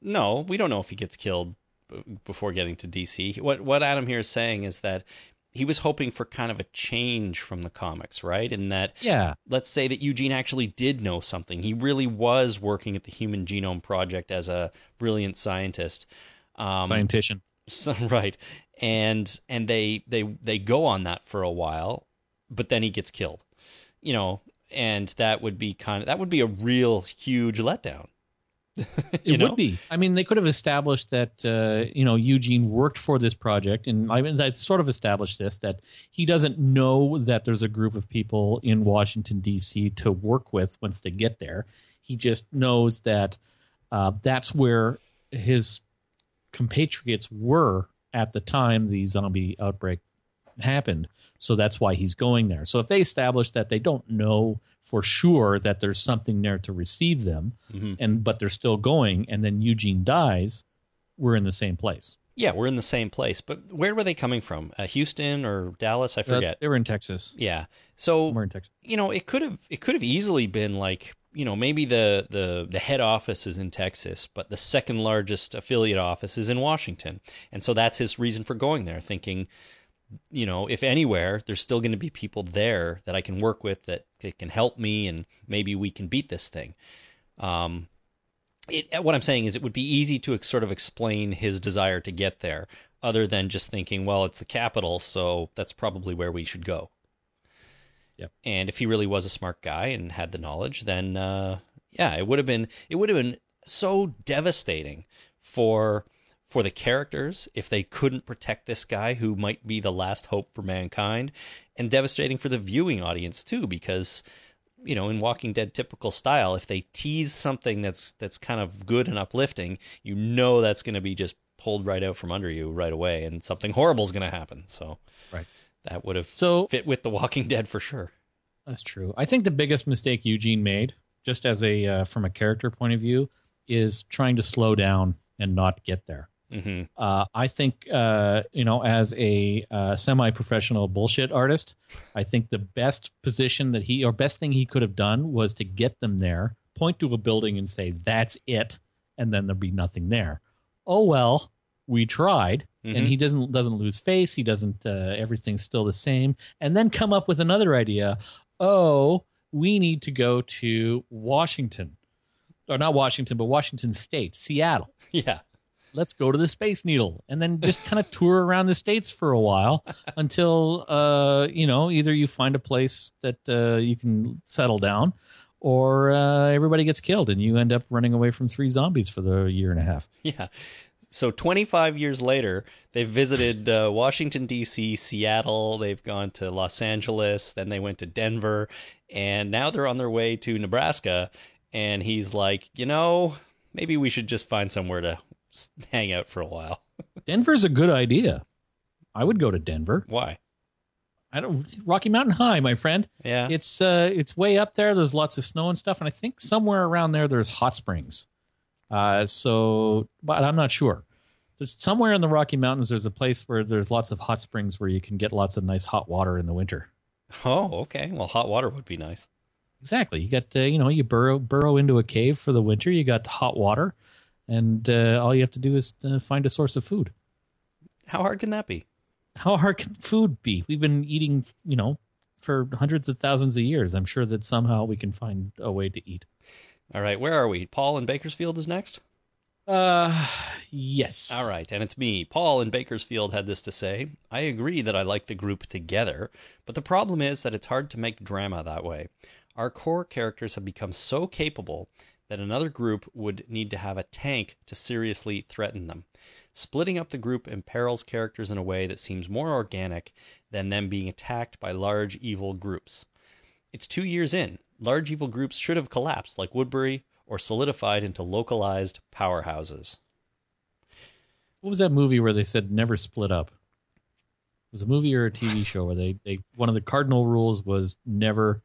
no, we don't know if he gets killed b- before getting to DC. What what Adam here is saying is that he was hoping for kind of a change from the comics, right? In that, Yeah. let's say that Eugene actually did know something. He really was working at the Human Genome Project as a brilliant scientist. Um, Scientician. so, right, and and they they they go on that for a while, but then he gets killed. You know, and that would be kind of that would be a real huge letdown It know? would be. I mean, they could have established that uh, you know Eugene worked for this project, and I mean, that sort of established this that he doesn't know that there's a group of people in Washington D.C. to work with once they get there. He just knows that uh, that's where his compatriots were at the time the zombie outbreak happened. So that's why he's going there. So if they establish that they don't know for sure that there's something there to receive them, Mhm. and but they're still going, and then Eugene dies, we're in the same place. Yeah, we're in the same place, but where were they coming from? Uh, Houston or Dallas? I Uh, forget. they were in Texas. yeah. So we're in Texas. you know, it could have it could have easily been like you know maybe the the the head office is in Texas, but the second largest affiliate office is in Washington, and so that's his reason for going there, thinking, you know, if anywhere, there's still going to be people there that I can work with that, that can help me, and maybe we can beat this thing. Um, it, what I'm saying is, it would be easy to ex- sort of explain his desire to get there, other than just thinking, well, it's the capital, so that's probably where we should go. Yep. And if he really was a smart guy and had the knowledge, then uh, yeah, it would have been it would have been so devastating for for the characters if they couldn't protect this guy who might be the last hope for mankind, and devastating for the viewing audience too because you know in Walking Dead typical style, if they tease something that's that's kind of good and uplifting, you know that's going to be just pulled right out from under you right away, and something horrible is going to happen. So Right. that would have So- fit with The Walking Dead for sure. That's true. I think the biggest mistake Eugene made, just as a uh, from a character point of view, is trying to slow down and not get there. Hmm Uh, I think, uh, you know, as a uh, semi-professional bullshit artist, I think the best position that he or best thing he could have done was to get them there, point to a building, and say, "That's it," and then there'd be nothing there. Oh well, we tried, Mhm. and he doesn't doesn't lose face. He doesn't. Uh, everything's still the same, and then come up with another idea. Oh, we need to go to Washington, or not Washington, but Washington State, Seattle Yeah. Let's go to the space needle and then just kind of tour around the states for a while until uh you know either you find a place that uh, you can settle down or uh, everybody gets killed and you end up running away from three zombies for the year and a half Yeah. So 25 years later, they've visited uh, Washington, D.C., Seattle. They've gone to Los Angeles. Then they went to Denver. And now they're on their way to Nebraska. And he's like, you know, maybe we should just find somewhere to hang out for a while. denver's a good idea. I would go to denver. Why? i don't rocky mountain high my friend. Yeah. it's uh it's way up there. There's lots of snow and stuff. And i think somewhere around there there's hot springs. Uh so but i'm not sure. There's somewhere in the rocky mountains there's a place where there's lots of hot springs where you can get lots of nice hot water in the winter. Oh, okay. Well, hot water would be nice. exactly. You got uh, you know you burrow burrow into a cave for the winter. You got hot water and uh, all you have to do is uh, find a source of food How hard can that be? how hard can food be we've been eating you know for hundreds of thousands of years i'm sure that somehow we can find a way to eat All right. Where are we? Paul in Bakersfield is next? Uh, yes. All right, and it's me. Paul in Bakersfield had this to say I agree that I like the group together, but the problem is that it's hard to make drama that way. Our core characters have become so capable that another group would need to have a tank to seriously threaten them. Splitting up the group imperils characters in a way that seems more organic than them being attacked by large evil groups. It's two years in. Large evil groups should have collapsed, like Woodbury, or solidified into localized powerhouses. What was that movie where they said never split up? It was a movie or a TV show where they, they one of the cardinal rules was never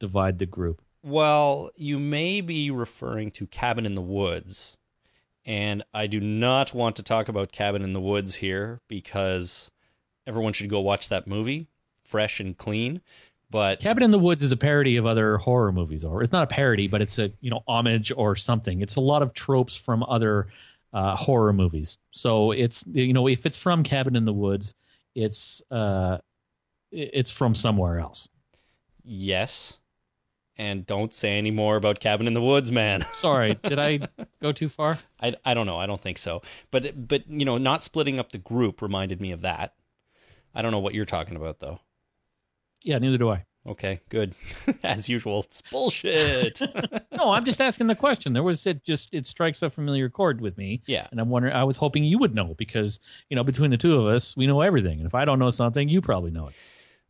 divide the group. Well, you may be referring to Cabin in the Woods, and I do not want to talk about Cabin in the Woods here because everyone should go watch that movie, fresh and clean. But Cabin in the Woods is a parody of other horror movies, or it's not a parody, but it's a you know homage or something. It's a lot of tropes from other uh, horror movies. So it's you know if it's from Cabin in the Woods, it's uh, it's from somewhere else. yes, and don't say any more about Cabin in the Woods, man. Sorry, did I go too far? I, I don't know. I don't think so. But but you know, not splitting up the group reminded me of that. I don't know what you're talking about though. Yeah, neither do I. Okay, good. As usual, it's bullshit. no, I'm just asking the question. There was it just it strikes a familiar chord with me. Yeah. And I'm wondering I was hoping you would know because, you know, between the two of us, we know everything. And if I don't know something, you probably know it.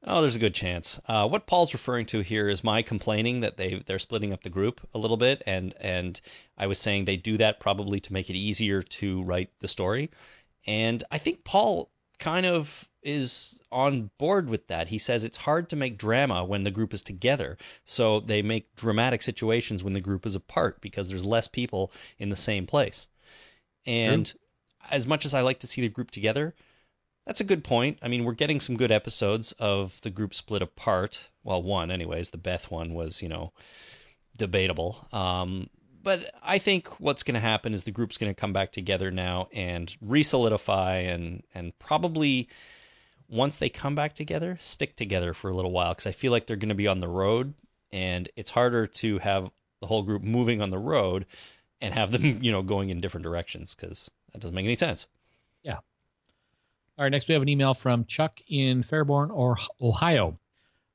Oh, there's a good chance. Uh, what Paul's referring to here is my complaining that they they're splitting up the group a little bit, and and I was saying they do that probably to make it easier to write the story, and I think Paul kind of is on board with that. He says it's hard to make drama when the group is together, so they make dramatic situations when the group is apart because there's less people in the same place, and as much as I like to see the group together that's a good point. I mean, we're getting some good episodes of the group split apart. Well, one, anyways. The Beth one was, you know, debatable. Um, but I think what's going to happen is the group's going to come back together now and re-solidify and and probably once they come back together, stick together for a little while because I feel like they're going to be on the road and it's harder to have the whole group moving on the road and have them, you know, going in different directions because that doesn't make any sense. All right, next we have an email from Chuck in Fairborn, or Ohio.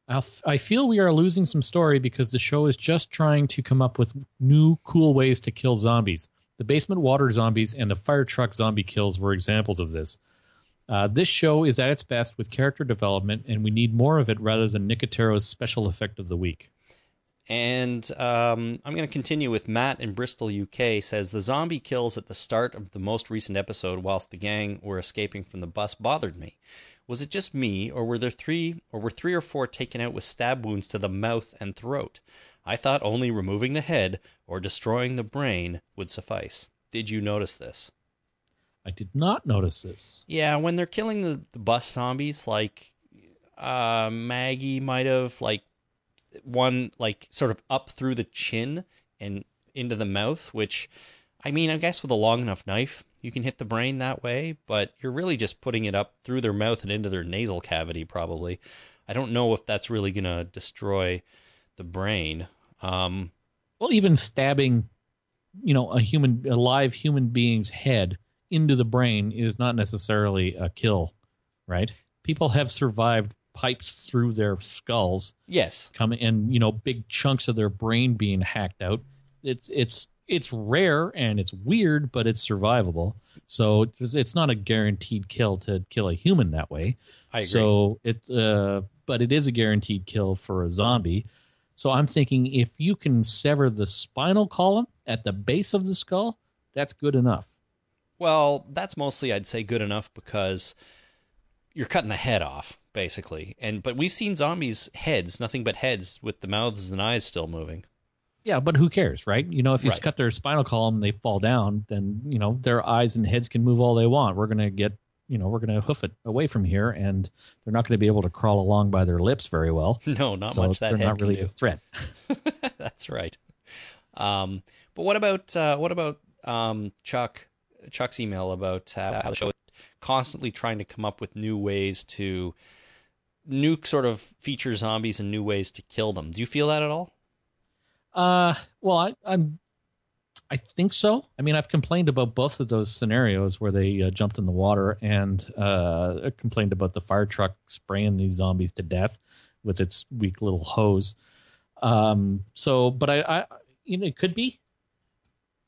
I feel we are losing some story because the show is just trying to come up with new, cool ways to kill zombies. The basement water zombies and the fire truck zombie kills were examples of this. Uh, this show is at its best with character development, and we need more of it rather than Nicotero's special effect of the week. And um, I'm going to continue with Matt in Bristol, UK. Says the zombie kills at the start of the most recent episode, whilst the gang were escaping from the bus, bothered me. Was it just me, or were there three, or were three or four taken out with stab wounds to the mouth and throat? I thought only removing the head or destroying the brain would suffice. Did you notice this? I did not notice this. Yeah, when they're killing the, the bus zombies, like uh, Maggie might have like one like sort of up through the chin and into the mouth, which I mean, I guess with a long enough knife, you can hit the brain that way, but you're really just putting it up through their mouth and into their nasal cavity, probably. I don't know if that's really going to destroy the brain. Um, well, even stabbing, you know, a human, a live human being's head into the brain is not necessarily a kill, right? People have survived pipes through their skulls. Yes. Coming and you know big chunks of their brain being hacked out. It's it's it's rare and it's weird, but it's survivable. So it's not a guaranteed kill to kill a human that way. I agree. So it, uh, but it is a guaranteed kill for a zombie. So I'm thinking if you can sever the spinal column at the base of the skull, that's good enough. Well, that's mostly I'd say good enough because you're cutting the head off basically. And but we've seen zombies heads, nothing but heads with the mouths and eyes still moving. Yeah, but who cares, right? You know, if you Right. cut their spinal column and they fall down, then you know their eyes and heads can move all they want. We're gonna get, you know, we're gonna hoof it away from here, and they're not gonna be able to crawl along by their lips very well. No, not so much that they're head not really a threat. That's right. Um, but what about uh, what about um, Chuck Chuck's email about uh, how the show is constantly trying to come up with new ways to new sort of feature zombies and new ways to kill them. Do you feel that at all? Uh, well, I, I'm, I think so. I mean, I've complained about both of those scenarios where they uh, jumped in the water, and uh, complained about the fire truck spraying these zombies to death with its weak little hose. Um, so, but I, I, you know, it could be.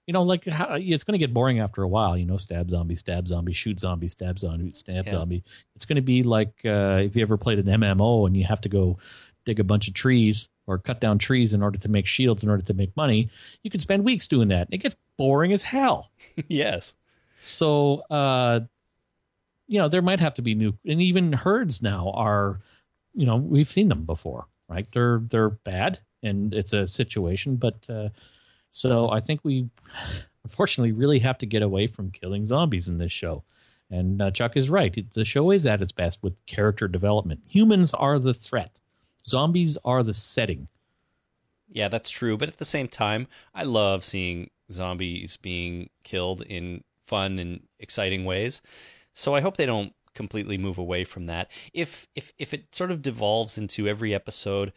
You know, like how, it's going to get boring after a while. You know, stab zombie, stab zombie, shoot zombie, stab zombie, stab Yeah. zombie. It's going to be like uh, if you ever played an MMO and you have to go dig a bunch of trees or cut down trees in order to make shields in order to make money. You can spend weeks doing that. It gets boring as hell. yes. So, uh, you know, there might have to be new, and even herds now are, you know, we've seen them before, right? They're they're bad, and it's a situation, but uh, so I think we, unfortunately, really have to get away from killing zombies in this show. And uh, Chuck is right. The show is at its best with character development. Humans are the threat. Zombies are the setting. Yeah, that's true. But at the same time, I love seeing zombies being killed in fun and exciting ways. So I hope they don't completely move away from that. If if if it sort of devolves into every episode,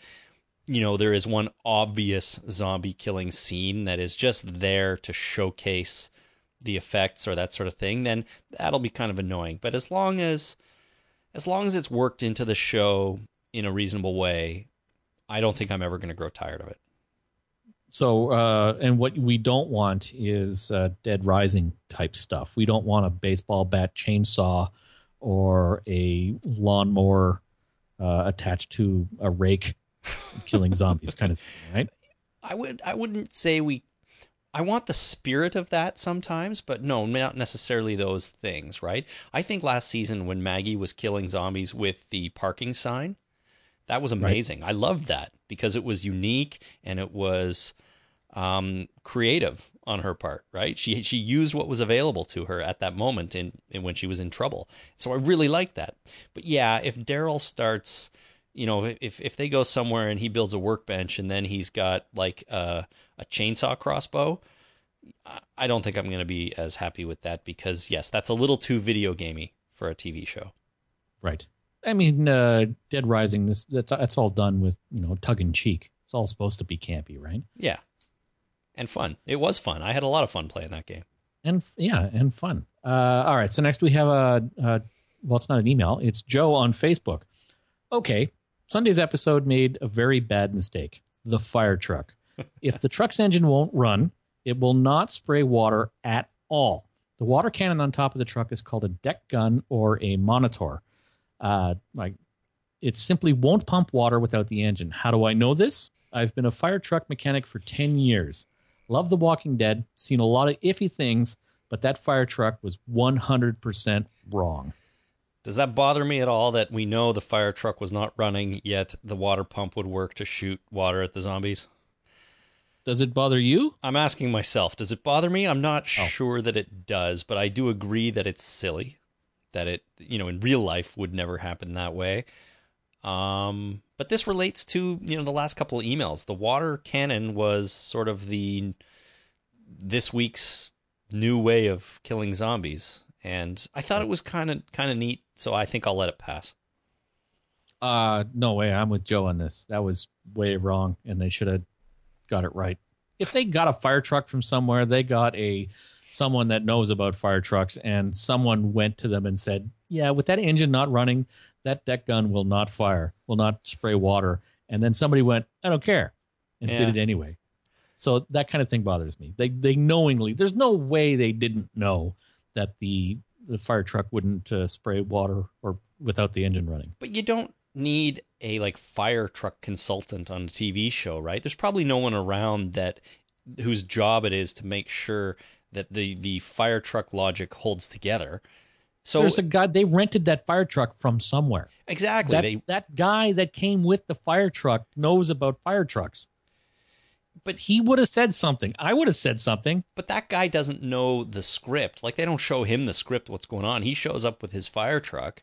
you know, there is one obvious zombie killing scene that is just there to showcase the effects or that sort of thing, then that'll be kind of annoying. But as long as as long as it's worked into the show in a reasonable way, I don't think I'm ever going to grow tired of it. So, uh, and what we don't want is uh, Dead Rising type stuff. We don't want a baseball bat chainsaw or a lawnmower uh, attached to a rake killing zombies kind of thing, right? I would I wouldn't say we I want the spirit of that sometimes, but no, not necessarily those things, right? I think last season when Maggie was killing zombies with the parking sign, that was amazing. Right. I loved that because it was unique and it was um, creative on her part, right? She she used what was available to her at that moment in, in when she was in trouble. So I really like that. But yeah, if Daryl starts you know, if if they go somewhere and he builds a workbench and then he's got like a, a chainsaw crossbow, I don't think I'm going to be as happy with that because yes, that's a little too video gamey for a TV show. Right. I mean, uh, Dead Rising. This that's, that's all done with you know tug in cheek. It's all supposed to be campy, right? Yeah, and fun. It was fun. I had a lot of fun playing that game. And yeah, and fun. Uh, all right. So next we have a, a well, it's not an email. It's Joe on Facebook. Okay, Sunday's episode made a very bad mistake the fire truck. if the truck's engine won't run, it will not spray water at all. The water cannon on top of the truck is called a deck gun or a monitor. Uh, like it simply won't pump water without the engine. How do I know this? I've been a fire truck mechanic for 10 years. Love The Walking Dead, seen a lot of iffy things, but that fire truck was 100% wrong. Does that bother me at all that we know the fire truck was not running, yet the water pump would work to shoot water at the zombies? Does it bother you? I'm asking myself, does it bother me? I'm not oh. sure that it does, but I do agree that it's silly. That it, you know, in real life would never happen that way. Um, but this relates to, you know, the last couple of emails. The water cannon was sort of the this week's new way of killing zombies and I thought it was kind of kind of neat, so I think I'll let it pass. Uh no way, I'm with Joe on this. That was way wrong, and they should have got it right. If they got a fire truck from somewhere, they got a someone that knows about fire trucks, and someone went to them and said, "Yeah, with that engine not running, that deck gun will not fire, will not spray water." And then somebody went, "I don't care," and yeah. did it anyway. So that kind of thing bothers me. They they knowingly. There's no way they didn't know that the the fire truck wouldn't uh, spray water or without the engine running. But you don't need a like fire truck consultant on a TV show, right? There's probably no one around that whose job it is to make sure that the the fire truck logic holds together. So there's a guy they rented that fire truck from somewhere. Exactly. That, they, that guy that came with the fire truck knows about fire trucks but he would have said something. I would have said something. But that guy doesn't know the script. Like they don't show him the script, what's going on. He shows up with his fire truck,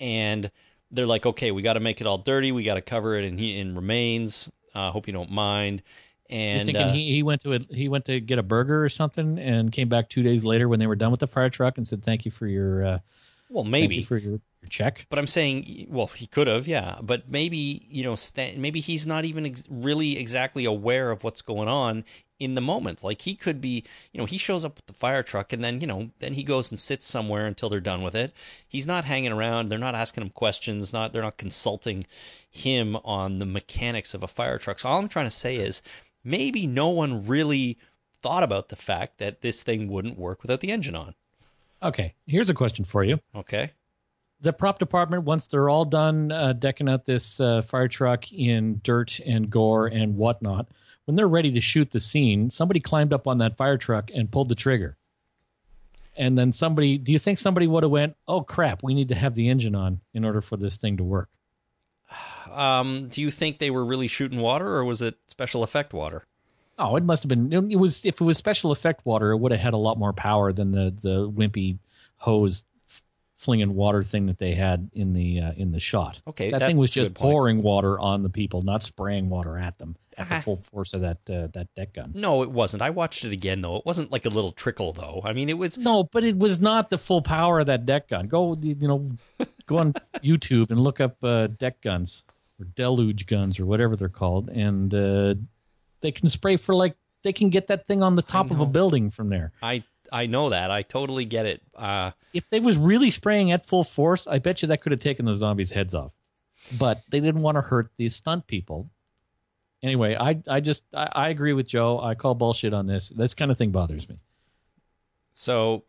and they're like, "Okay, we got to make it all dirty. We got to cover it in in remains. I uh, hope you don't mind." And You're thinking uh, he, he went to a, he went to get a burger or something, and came back two days later when they were done with the fire truck and said, "Thank you for your." Uh, well, maybe for your check. But I'm saying, well, he could have, yeah. But maybe you know, maybe he's not even ex- really exactly aware of what's going on in the moment. Like he could be, you know, he shows up with the fire truck and then you know, then he goes and sits somewhere until they're done with it. He's not hanging around. They're not asking him questions. Not they're not consulting him on the mechanics of a fire truck. So all I'm trying to say is maybe no one really thought about the fact that this thing wouldn't work without the engine on. Okay, here's a question for you. Okay the prop department once they're all done uh, decking out this uh, fire truck in dirt and gore and whatnot when they're ready to shoot the scene somebody climbed up on that fire truck and pulled the trigger. And then somebody do you think somebody would have went oh crap we need to have the engine on in order for this thing to work? Um, do you think they were really shooting water or was it special effect water? Oh it must have been it was if it was special effect water it would have had a lot more power than the the wimpy hose flinging water thing that they had in the uh, in the shot. Okay, that, thing was just pouring water on the people, not spraying water at them at the ah. full force of that uh, that deck gun. No, it wasn't. I watched it again though. It wasn't like a little trickle though. I mean, it was no, but it was not the full power of that deck gun. Go, you know, go on YouTube and look up uh, deck guns or deluge guns or whatever they're called, and uh, they can spray for like they can get that thing on the top of a building from there. I I know that. I totally get it. Uh, if they was really spraying at full force, I bet you that could have taken the zombies' heads off. But they didn't want to hurt the stunt people Anyway, I I just I, I agree with Joe. I call bullshit on this. This kind of thing bothers me. So,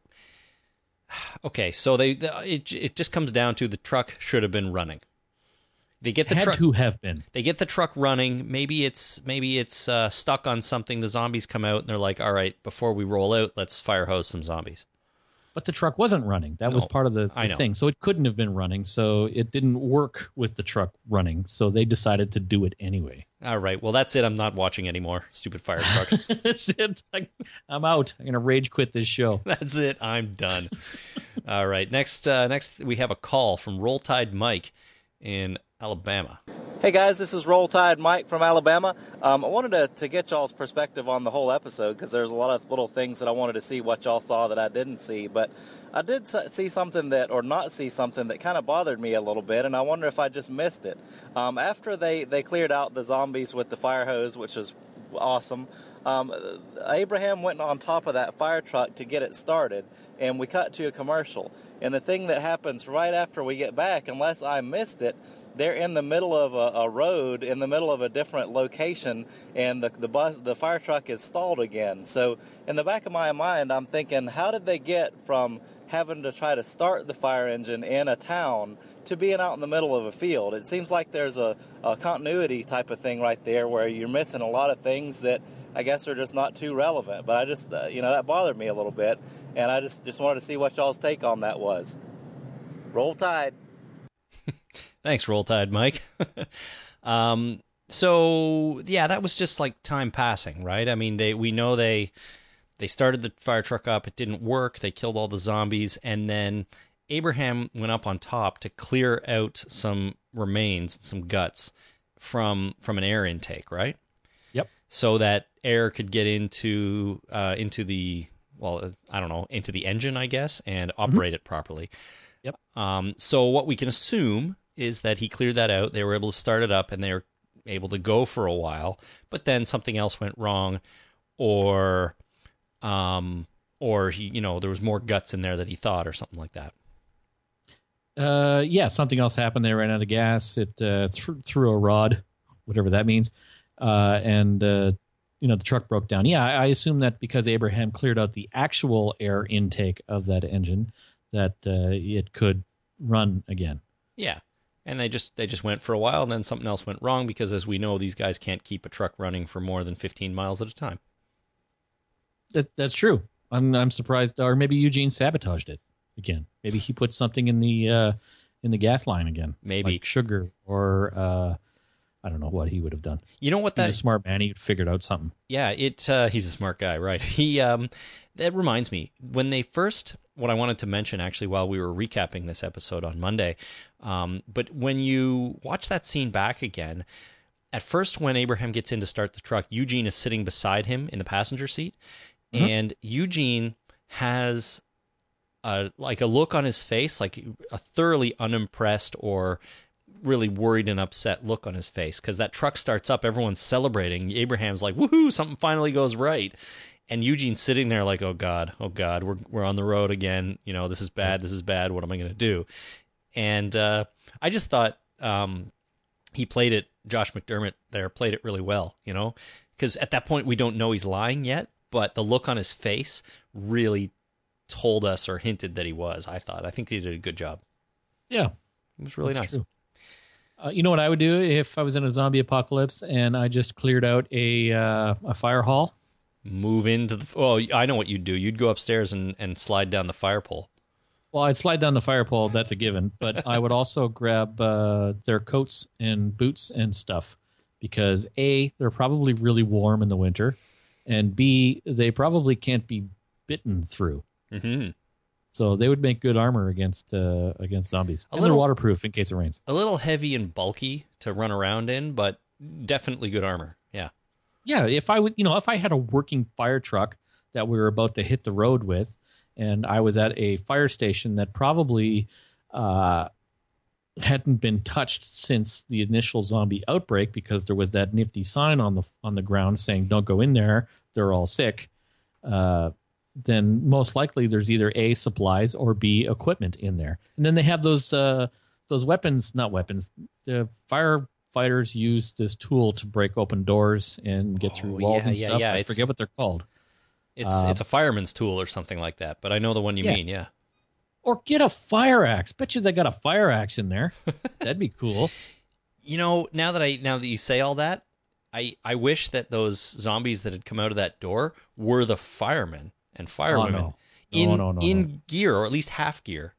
okay, so they it it just comes down to the truck should have been running. They get the truck. to have been. They get the truck running. Maybe it's maybe it's uh, stuck on something. The zombies come out and they're like, "All right, before we roll out, let's fire hose some zombies." But the truck wasn't running. That was part of the, the thing. So it couldn't have been running. So it didn't work with the truck running. So they decided to do it anyway. All right, well that's it. I'm not watching anymore. Stupid fire truck. That's it. I, I'm out. I'm gonna rage quit this show. That's it. I'm done. All right. Next, uh, next we have a call from Roll Tide Mike in Alabama. Hey guys, this is Roll Tide Mike from Alabama. Um, I wanted to, to get y'all's perspective on the whole episode because there's a lot of little things that I wanted to see what y'all saw that I didn't see. But I did see something that, or not see something that kind of bothered me a little bit, and I wonder if I just missed it. Um, after they, they cleared out the zombies with the fire hose, which was awesome, um, Abraham went on top of that fire truck to get it started, and we cut to a commercial. And the thing that happens right after we get back, unless I missed it, they're in the middle of a, a road, in the middle of a different location, and the the bus, the fire truck is stalled again. So in the back of my mind, I'm thinking, how did they get from having to try to start the fire engine in a town to being out in the middle of a field? It seems like there's a, a continuity type of thing right there where you're missing a lot of things that I guess are just not too relevant. But I just, uh, you know, that bothered me a little bit, and I just just wanted to see what y'all's take on that was. Roll Tide. Thanks, Roll Tide Mike. um, so yeah, that was just like time passing, right? I mean, they we know they they started the fire truck up, it didn't work. They killed all the zombies, and then Abraham went up on top to clear out some remains, some guts from from an air intake, right? Yep. So that air could get into uh, into the well, I don't know, into the engine, I guess, and operate it properly. Yep. Um, so what we can assume is that he cleared that out. They were able to start it up, and they were able to go for a while. But then something else went wrong, or, um, or he, you know, there was more guts in there that he thought, or something like that. Uh, yeah, something else happened. They ran out of gas. It uh, threw, threw a rod, whatever that means, uh, and uh, you know the truck broke down. Yeah, I, I assume that because Abraham cleared out the actual air intake of that engine, that uh, it could run again. Yeah. And they just they just went for a while, and then something else went wrong because, as we know, these guys can't keep a truck running for more than 15 miles at a time. That that's true. I'm I'm surprised, or maybe Eugene sabotaged it again. Maybe he put something in the uh, in the gas line again, Maybe. like sugar or uh, I don't know what he would have done. You know what He's that a smart man. He figured out something. Yeah, it. Uh, he's a smart guy, right? He. Um, that reminds me when they first. What I wanted to mention actually while we were recapping this episode on Monday, um, but when you watch that scene back again, at first when Abraham gets in to start the truck, Eugene is sitting beside him in the passenger seat, and Eugene has a like a look on his face, like a thoroughly unimpressed or really worried and upset look on his face because that truck starts up, everyone's celebrating. Abraham's like, "Woohoo! Something finally goes right." And Eugene's sitting there like, "Oh God, oh God, we're we're on the road again. You know, this is bad. This is bad. What am I going to do?" And uh, I just thought um, he played it. Josh McDermitt there played it really well. You know, because at that point we don't know he's lying yet, but the look on his face really told us or hinted that he was. I thought. I think he did a good job. Yeah, It was really nice. Uh, you know what I would do if I was in a zombie apocalypse and I just cleared out a uh, a fire hall? Move into the. Oh, I know what you'd do. You'd go upstairs and, and slide down the fire pole. Well, I'd slide down the fire pole. That's a given. But I would also grab uh, their coats and boots and stuff because a they're probably really warm in the winter, and b they probably can't be bitten through. Mm-hmm. So they would make good armor against uh, against zombies. A and little- waterproof in case it rains. A little heavy and bulky to run around in, but definitely good armor. Yeah. If I would, you know, if I had a working fire truck that we were about to hit the road with, and I was at a fire station that probably uh, hadn't been touched since the initial zombie outbreak because there was that nifty sign on the on the ground saying "Don't go in there; they're all sick." Uh, then most likely there's either a supplies or b equipment in there, and then they have those uh, those weapons, not weapons, the fire fighters use this tool to break open doors and get through Oh, walls yeah, and yeah, stuff. yeah, I it's- forget what they're called. It's Uh, it's a fireman's tool or something like that, but I know the one you Yeah. mean. Yeah. Or get a fire axe. Bet you they got a fire axe in there. That'd be cool. You know, now that I now that you say all that, I I wish that those zombies that had come out of that door were the firemen and firewomen Oh, no. in No, no, no, in gear or at least half gear.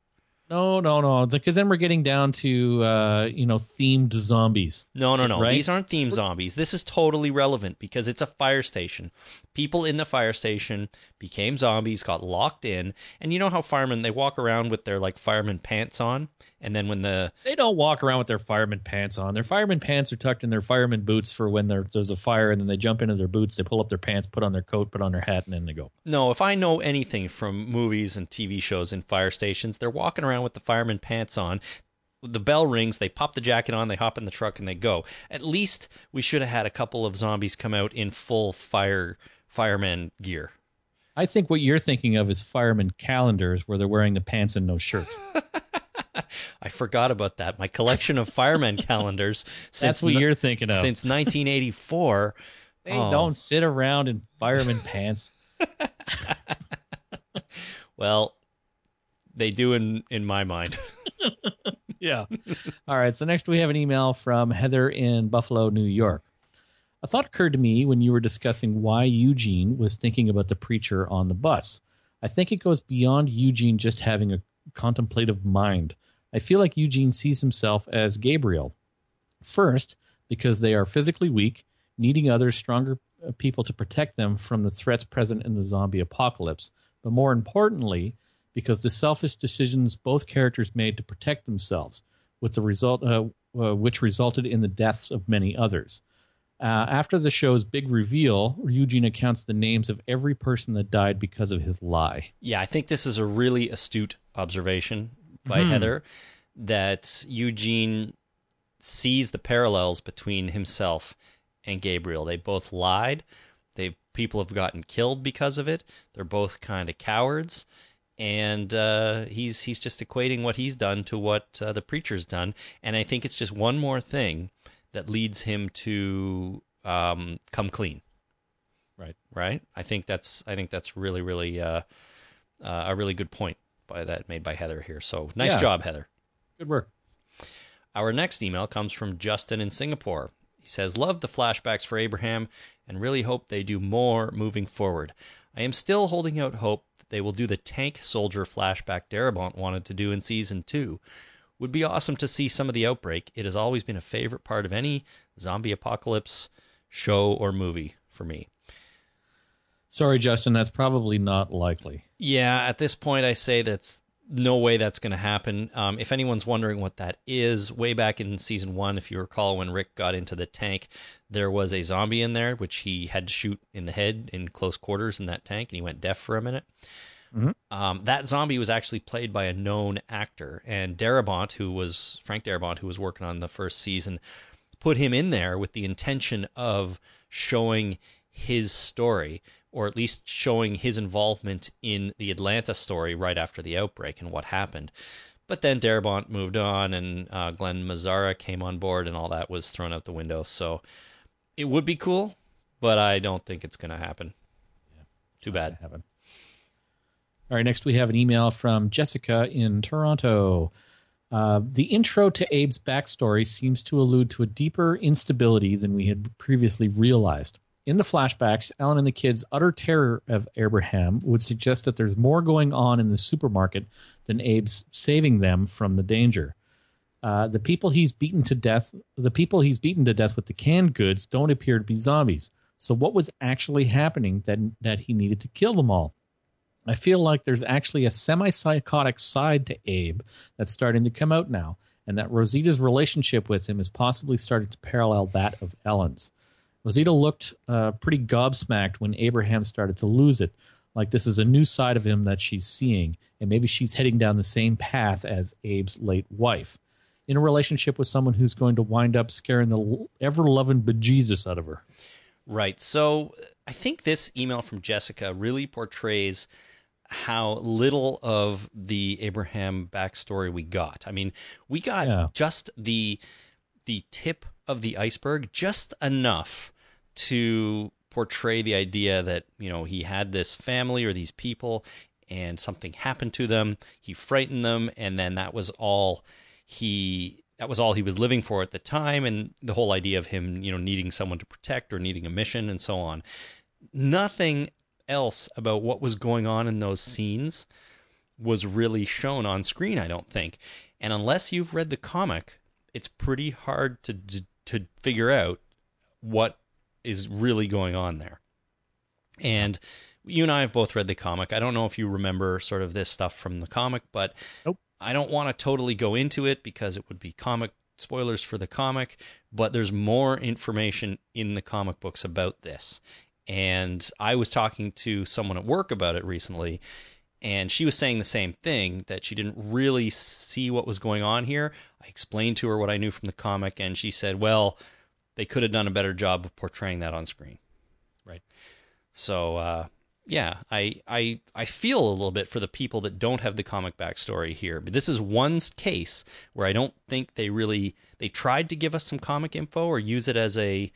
No, no, no. Because then we're getting down to uh, you know themed zombies. No, no, no. Right? These aren't themed zombies. This is totally relevant because it's a fire station. People in the fire station became zombies, got locked in, and you know how firemen they walk around with their like fireman pants on, and then when the They don't walk around with their fireman pants on. Their fireman pants are tucked in their fireman boots for when there's a fire, and then they jump into their boots. They pull up their pants, put on their coat, put on their hat, and then they go. No, if I know anything from movies and TV shows and fire stations, they're walking around with the fireman pants on. The bell rings, they pop the jacket on, they hop in the truck, and they go. At least we should have had a couple of zombies come out in full fire fireman gear. I think what you're thinking of is fireman calendars, where they're wearing the pants and no shirt. I forgot about that. My collection of fireman calendars. Since That's what you're thinking of. Since 1984. They Oh. don't um, sit around in fireman pants. Well, they do in in my mind. yeah. All right. So next we have an email from Heather in Buffalo, New York. A thought occurred to me when you were discussing why Eugene was thinking about the preacher on the bus. I think it goes beyond Eugene just having a contemplative mind. I feel like Eugene sees himself as Gabriel. First, because they are physically weak, needing other stronger uh, people to protect them from the threats present in the zombie apocalypse. But more importantly, because the selfish decisions both characters made to protect themselves, with the result, uh, uh, which resulted in the deaths of many others. Uh, after the show's big reveal, Eugene accounts the names of every person that died because of his lie. Yeah, I think this is a really astute observation by Mhm. Heather that Eugene sees the parallels between himself and Gabriel. They both lied. They people have gotten killed because of it. They're both kind of cowards, and uh, he's he's just equating what he's done to what uh, the preacher's done. And I think it's just one more thing that leads him to um, come clean Right. right? I think that's I think that's really really uh, uh, a really good point by that made by Heather here. So nice Yeah. job, Heather. Good work. Our next email comes from Justin in Singapore. He says, Love the flashbacks for Abraham and really hope they do more moving forward. I am still holding out hope that they will do the tank soldier flashback Darabont wanted to do in season two. Would be awesome to see some of the outbreak. It has always been a favorite part of any zombie apocalypse show or movie for me. Sorry, Justin, that's probably not likely. Yeah, at this point, I say that's no way that's going to happen. Um, if anyone's wondering what that is, way back in season one, if you recall, when Rick got into the tank, there was a zombie in there, which he had to shoot in the head in close quarters in that tank, and he went deaf for a minute. Um, that zombie was actually played by a known actor, and Darabont, who was Frank Darabont, who was working on the first season, put him in there with the intention of showing his story, or at least showing his involvement in the Atlanta story right after the outbreak and what happened. But then Darabont moved on, and uh, Glen Mazzara came on board, and all that was thrown out the window. So it would be cool, but I don't think it's going to happen. Too bad. Happen. All right, next we have an email from Jessica in Toronto. Uh, the intro to Abe's backstory seems to allude to a deeper instability than we had previously realized. In the flashbacks, Ellen and the kids' utter terror of Abraham would suggest that there's more going on in the supermarket than Abe's saving them from the danger. Uh, the people he's beaten to death, the people he's beaten to death with the canned goods, don't appear to be zombies. So, what was actually happening that that he needed to kill them all? I feel like there's actually a semi psychotic side to Abe that's starting to come out now, and that Rosita's relationship with him is possibly starting to parallel that of Ellen's. Rosita looked uh, pretty gobsmacked when Abraham started to lose it, like this is a new side of him that she's seeing, and maybe she's heading down the same path as Abe's late wife. In a relationship with someone who's going to wind up scaring the ever loving bejesus out of her. Right. So I think this email from Jessica really portrays how little of the Abraham backstory we got. I mean, we got Yeah. just the the tip of the iceberg, just enough to portray the idea that you know he had this family or these people and something happened to them he frightened them and then that was all he that was all he was living for at the time and the whole idea of him you know needing someone to protect or needing a mission and so on. Nothing else about what was going on in those scenes was really shown on screen i don't think. And unless you've read the comic it's pretty hard to to figure out what is really going on there. And you and I have both read the comic. I don't know if you remember sort of this stuff from the comic, but nope. I don't want to totally go into it because it would be comic spoilers for the comic, but there's more information in the comic books about this. And I was talking to someone at work about it recently, and she was saying the same thing that she didn't really see what was going on here. I explained to her what I knew from the comic, and she said, Well, they could have done a better job of portraying that on screen. Right. So uh, yeah, I I I feel a little bit for the people that don't have the comic backstory here. But this is one case where I don't think they really they tried to give us some comic info or use it as a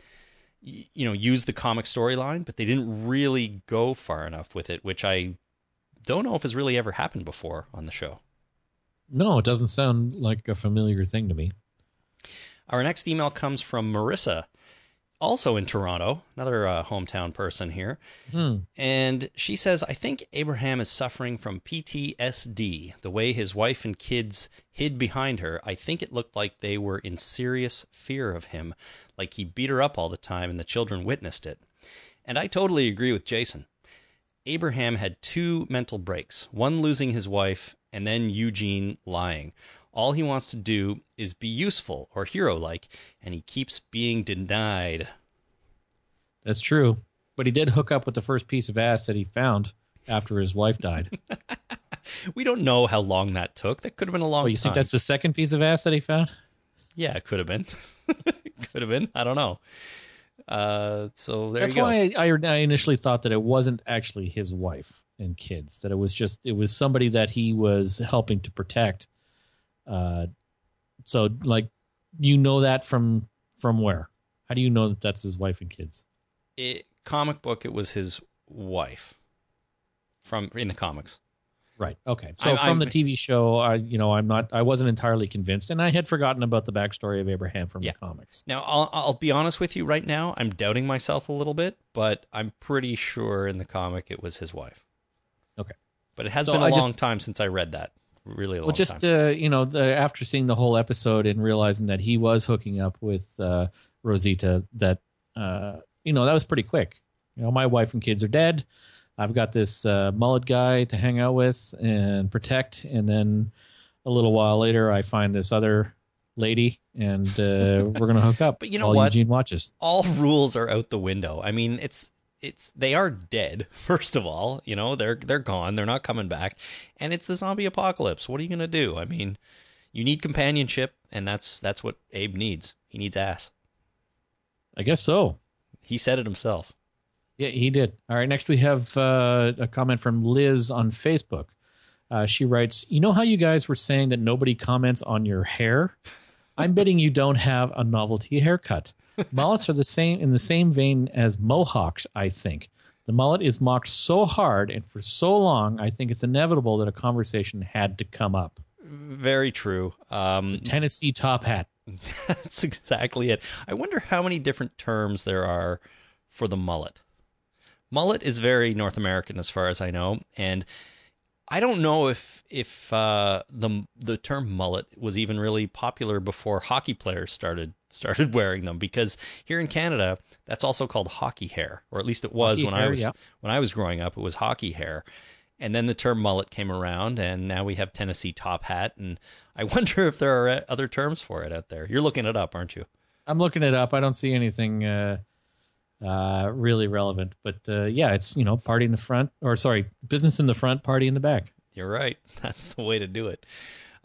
you know use the comic storyline, but they didn't really go far enough with it, which I don't know if has really ever happened before on the show. No, it doesn't sound like a familiar thing to me. Our next email comes from Marissa, also in Toronto, another uh, hometown person here. Hmm. And she says, I think Abraham is suffering from PTSD. The way his wife and kids hid behind her, I think it looked like they were in serious fear of him, like he beat her up all the time and the children witnessed it. And I totally agree with Jason. Abraham had two mental breaks one losing his wife, and then Eugene lying. All he wants to do is be useful or hero like, and he keeps being denied. That's true. But he did hook up with the first piece of ass that he found after his wife died. we don't know how long that took. That could have been a long oh, you time. think that's the second piece of ass that he found? Yeah, it could have been. could have been. I don't know. Uh, so there That's you go. why I, I initially thought that it wasn't actually his wife and kids. That it was just it was somebody that he was helping to protect. Uh, so like you know that from from where? How do you know that that's his wife and kids? It, comic book, it was his wife from in the comics. Right. Okay. So I'm- from I'm- the TV show, I you know I'm not I wasn't entirely convinced, and I had forgotten about the backstory of Abraham from Yeah. the comics. Now, I'll, I'll be honest with you right now. I'm doubting myself a little bit, but I'm pretty sure in the comic it was his wife. Okay. But it has So been a I just- long time since I read that. Really long Well, just time. uh, you know, the, after seeing the whole episode and realizing that he was hooking up with uh, Rosita, that uh, you know that was pretty quick. You know, my wife and kids are dead. I've got this uh, mullet guy to hang out with and protect, and then a little while later, I find this other lady, and uh, we're gonna hook up. But you know while what? Eugene watches. all rules are out the window. I mean, it's it's they are dead. First of all, you know they're they're gone. They're not coming back, and it's the zombie apocalypse. What are you gonna do? I mean, you need companionship, and that's that's what Abe needs. He needs ass. I guess so. He said it himself. Yeah, he did. All right. Next, we have uh, a comment from Liz on Facebook. Uh, she writes, "You know how you guys were saying that nobody comments on your hair? I'm betting you don't have a novelty haircut. Mullets are the same in the same vein as mohawks. I think the mullet is mocked so hard and for so long. I think it's inevitable that a conversation had to come up. Very true. Um, Tennessee top hat. That's exactly it. I wonder how many different terms there are for the mullet. Mullet is very North American, as far as I know, and I don't know if if uh, the the term mullet was even really popular before hockey players started started wearing them. Because here in Canada, that's also called hockey hair, or at least it was Hockey when I was yeah. when I was growing up. It was hockey hair. And then the term mullet came around, and now we have Tennessee top hat. And I wonder if there are other terms for it out there. You're looking it up, aren't you? I'm looking it up. I don't see anything uh, uh, really relevant, but uh, yeah, it's you know party in the front, or sorry, business in the front, party in the back. You're right. That's the way to do it.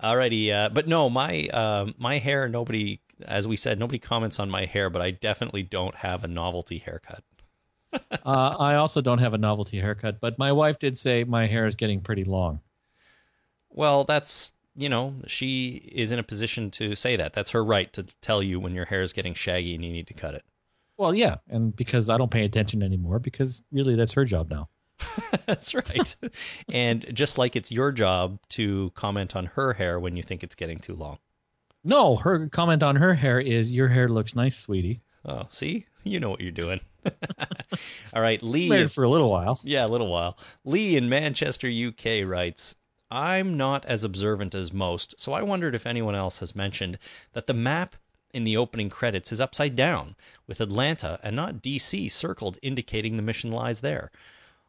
Alrighty, uh, but no, my uh, my hair. Nobody, as we said, nobody comments on my hair, but I definitely don't have a novelty haircut. uh, I also don't have a novelty haircut, but my wife did say my hair is getting pretty long. Well, that's you know, she is in a position to say that. That's her right to tell you when your hair is getting shaggy and you need to cut it. Well, yeah, and because I don't pay attention anymore, because really that's her job now. That's right. and just like it's your job to comment on her hair when you think it's getting too long. No, her comment on her hair is your hair looks nice, sweetie. Oh, see? You know what you're doing. All right, Lee. Married for a little while. Yeah, a little while. Lee in Manchester, UK writes I'm not as observant as most, so I wondered if anyone else has mentioned that the map in the opening credits is upside down, with Atlanta and not DC circled, indicating the mission lies there.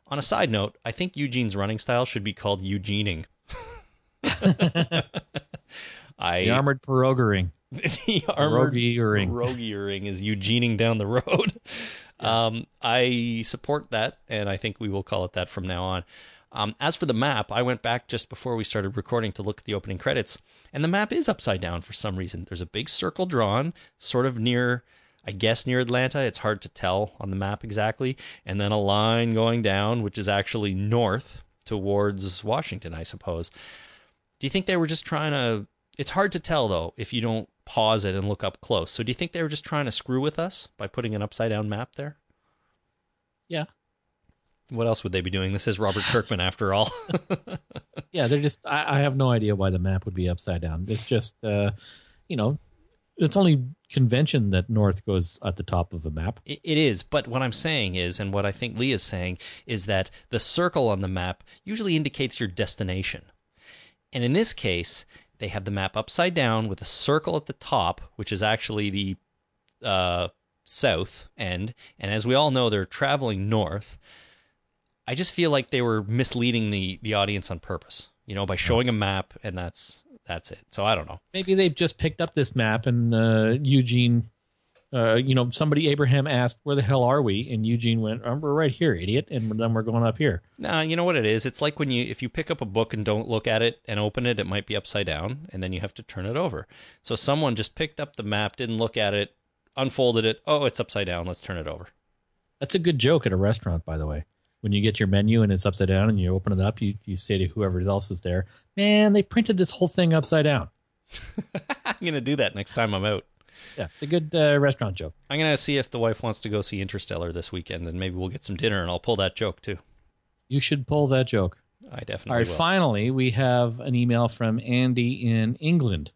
On a side note, I think Eugene's running style should be called Eugening. I The armored pierogaring. the armored pierogiering is Eugening down the road. Um, I support that, and I think we will call it that from now on. Um, as for the map, I went back just before we started recording to look at the opening credits, and the map is upside down for some reason. There's a big circle drawn, sort of near, I guess, near Atlanta. It's hard to tell on the map exactly, and then a line going down, which is actually north towards Washington, I suppose. Do you think they were just trying to? It's hard to tell though if you don't pause it and look up close. So do you think they were just trying to screw with us by putting an upside down map there? Yeah. What else would they be doing? This is Robert Kirkman after all. Yeah, they're just. I, I have no idea why the map would be upside down. It's just, uh, you know, it's only convention that north goes at the top of a map. It it is, but what I'm saying is, and what I think Lee is saying, is that the circle on the map usually indicates your destination. And in this case, they have the map upside down with a circle at the top, which is actually the uh, south end. And as we all know, they're traveling north. I just feel like they were misleading the, the audience on purpose, you know, by showing a map, and that's that's it. So I don't know. Maybe they've just picked up this map and uh, Eugene, uh, you know, somebody Abraham asked, "Where the hell are we?" And Eugene went, oh, "We're right here, idiot." And then we're going up here. Nah, you know what it is? It's like when you if you pick up a book and don't look at it and open it, it might be upside down, and then you have to turn it over. So someone just picked up the map, didn't look at it, unfolded it. Oh, it's upside down. Let's turn it over. That's a good joke at a restaurant, by the way. When you get your menu and it's upside down and you open it up, you, you say to whoever else is there, man, they printed this whole thing upside down. I'm gonna do that next time I'm out. Yeah, it's a good uh, restaurant joke. I'm gonna see if the wife wants to go see Interstellar this weekend, and maybe we'll get some dinner, and I'll pull that joke too. You should pull that joke. I definitely All right, will. finally, we have an email from Andy in England.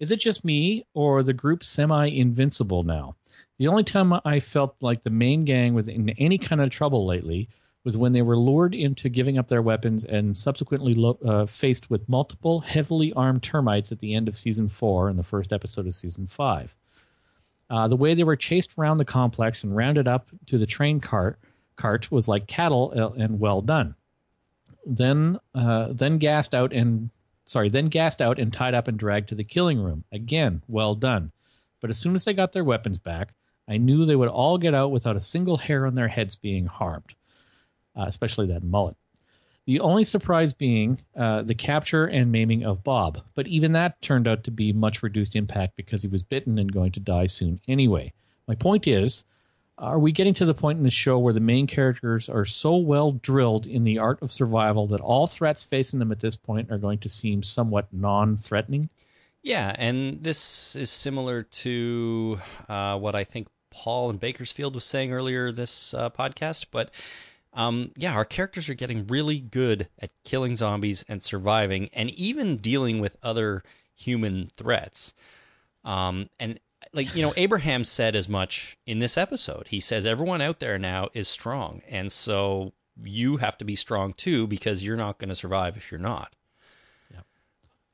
Is it just me, or the group semi invincible now? The only time I felt like the main gang was in any kind of trouble lately was when they were lured into giving up their weapons and subsequently lo- uh, faced with multiple heavily armed termites at the end of season four and the first episode of season five. Uh, the way they were chased around the complex and rounded up to the train cart cart was like cattle uh, and well done then uh, then gassed out and sorry, then gassed out and tied up and dragged to the killing room. Again, well done. But as soon as they got their weapons back, I knew they would all get out without a single hair on their heads being harmed, uh, especially that mullet. The only surprise being uh, the capture and maiming of Bob, but even that turned out to be much reduced impact because he was bitten and going to die soon anyway. My point is, are we getting to the point in the show where the main characters are so well drilled in the art of survival that all threats facing them at this point are going to seem somewhat non threatening? Yeah, and this is similar to uh, what I think Paul in Bakersfield was saying earlier this uh, podcast. But um, yeah, our characters are getting really good at killing zombies and surviving, and even dealing with other human threats. Um, and like you know, Abraham said as much in this episode. He says everyone out there now is strong, and so you have to be strong too because you're not going to survive if you're not. Yeah.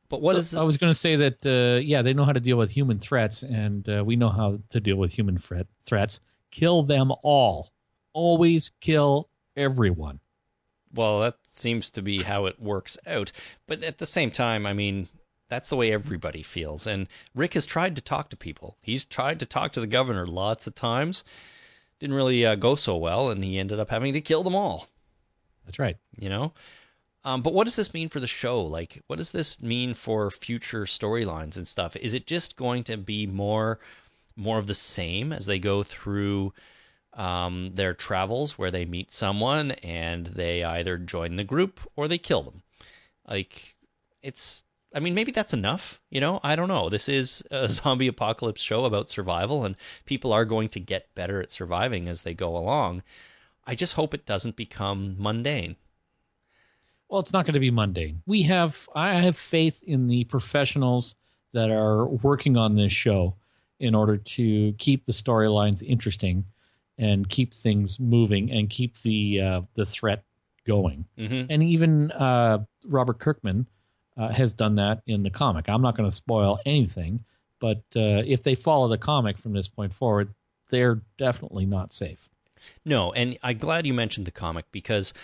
But what So is I was going to say that uh, yeah, they know how to deal with human threats, and uh, we know how to deal with human threat, threats. Kill them all. Always kill everyone. Well, that seems to be how it works out. But at the same time, I mean, that's the way everybody feels. And Rick has tried to talk to people. He's tried to talk to the governor lots of times. Didn't really uh, go so well, and he ended up having to kill them all. That's right. You know? Um, but what does this mean for the show? Like, what does this mean for future storylines and stuff? Is it just going to be more, more of the same as they go through um, their travels, where they meet someone and they either join the group or they kill them? Like, it's I mean, maybe that's enough. You know, I don't know. This is a zombie apocalypse show about survival, and people are going to get better at surviving as they go along. I just hope it doesn't become mundane. Well, it's not going to be mundane. We have, I have faith in the professionals that are working on this show in order to keep the storylines interesting and keep things moving and keep the uh, the threat going. Mhm. And even uh, Robert Kirkman uh, has done that in the comic. I'm not going to spoil anything, but uh, if they follow the comic from this point forward, they're definitely not safe. No, and I'm glad you mentioned the comic because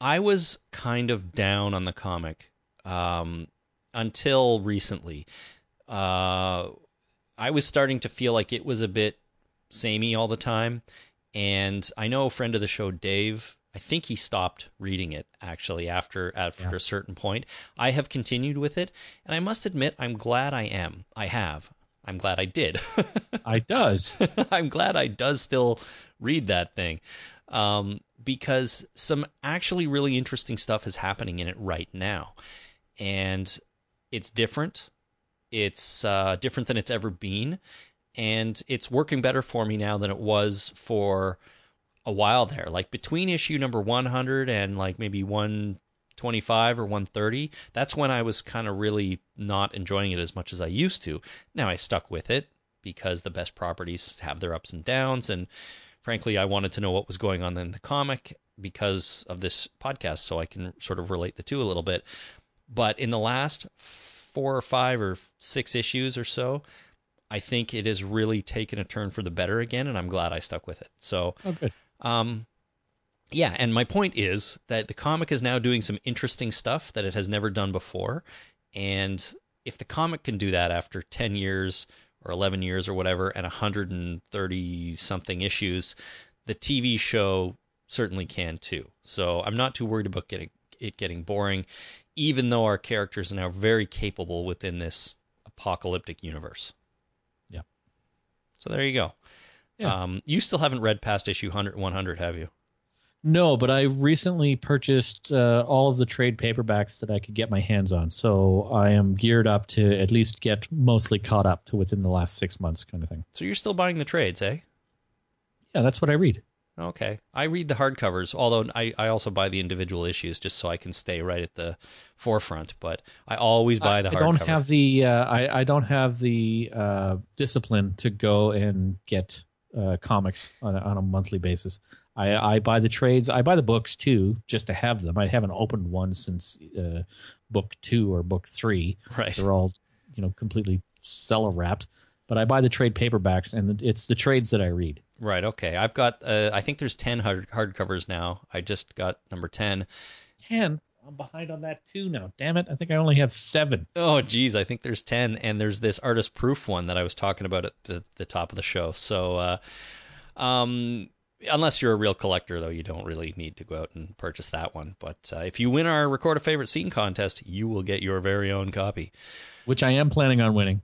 I was kind of down on the comic um, until recently. Uh, I was starting to feel like it was a bit samey all the time, and I know a friend of the show, Dave. I think he stopped reading it actually after after a certain point. I have continued with it, and I must admit, I'm glad I am. I have. I'm glad I did. I does. I'm glad I does still read that thing. Um, because some actually really interesting stuff is happening in it right now. And it's different. It's uh, different than it's ever been. And it's working better for me now than it was for a while there. Like between issue number 100 and like maybe 125 or 130, that's when I was kind of really not enjoying it as much as I used to. Now I stuck with it because the best properties have their ups and downs. And frankly, I wanted to know what was going on in the comic because of this podcast, so I can sort of relate the two a little bit. But in the last four or five or six issues or so, I think it has really taken a turn for the better again, and I'm glad I stuck with it. So, Oh, um, yeah, and my point is that the comic is now doing some interesting stuff that it has never done before. And if the comic can do that after 10 years or 11 years or whatever and 130 something issues, the TV show certainly can too. So I'm not too worried about getting it getting boring, even though our characters are now very capable within this apocalyptic universe. So there you go. Yeah. Um, you still haven't read past issue 100, 100 have you? No, but I recently purchased uh, all of the trade paperbacks that I could get my hands on. So I am geared up to at least get mostly caught up to within the last six months, kind of thing. So you're still buying the trades, eh? Yeah, that's what I read. Okay. I read the hardcovers, although I, I also buy the individual issues just so I can stay right at the forefront. But I always buy the I hardcover. don't have the uh, I, I don't have the uh, discipline to go and get uh, comics on a, on a monthly basis. I, I buy the trades. I buy the books too, just to have them. I haven't opened one since uh, book two or book three. Right. They're all you know completely cellar wrapped. But I buy the trade paperbacks, and it's the trades that I read. Right. Okay. I've got. Uh, I think there's ten hard hardcovers now. I just got number ten. Ten. I'm behind on that too now. Damn it! I think I only have seven. Oh, geez. I think there's ten, and there's this artist proof one that I was talking about at the, the top of the show. So, uh, um, unless you're a real collector, though, you don't really need to go out and purchase that one. But uh, if you win our record a favorite scene contest, you will get your very own copy. Which I am planning on winning.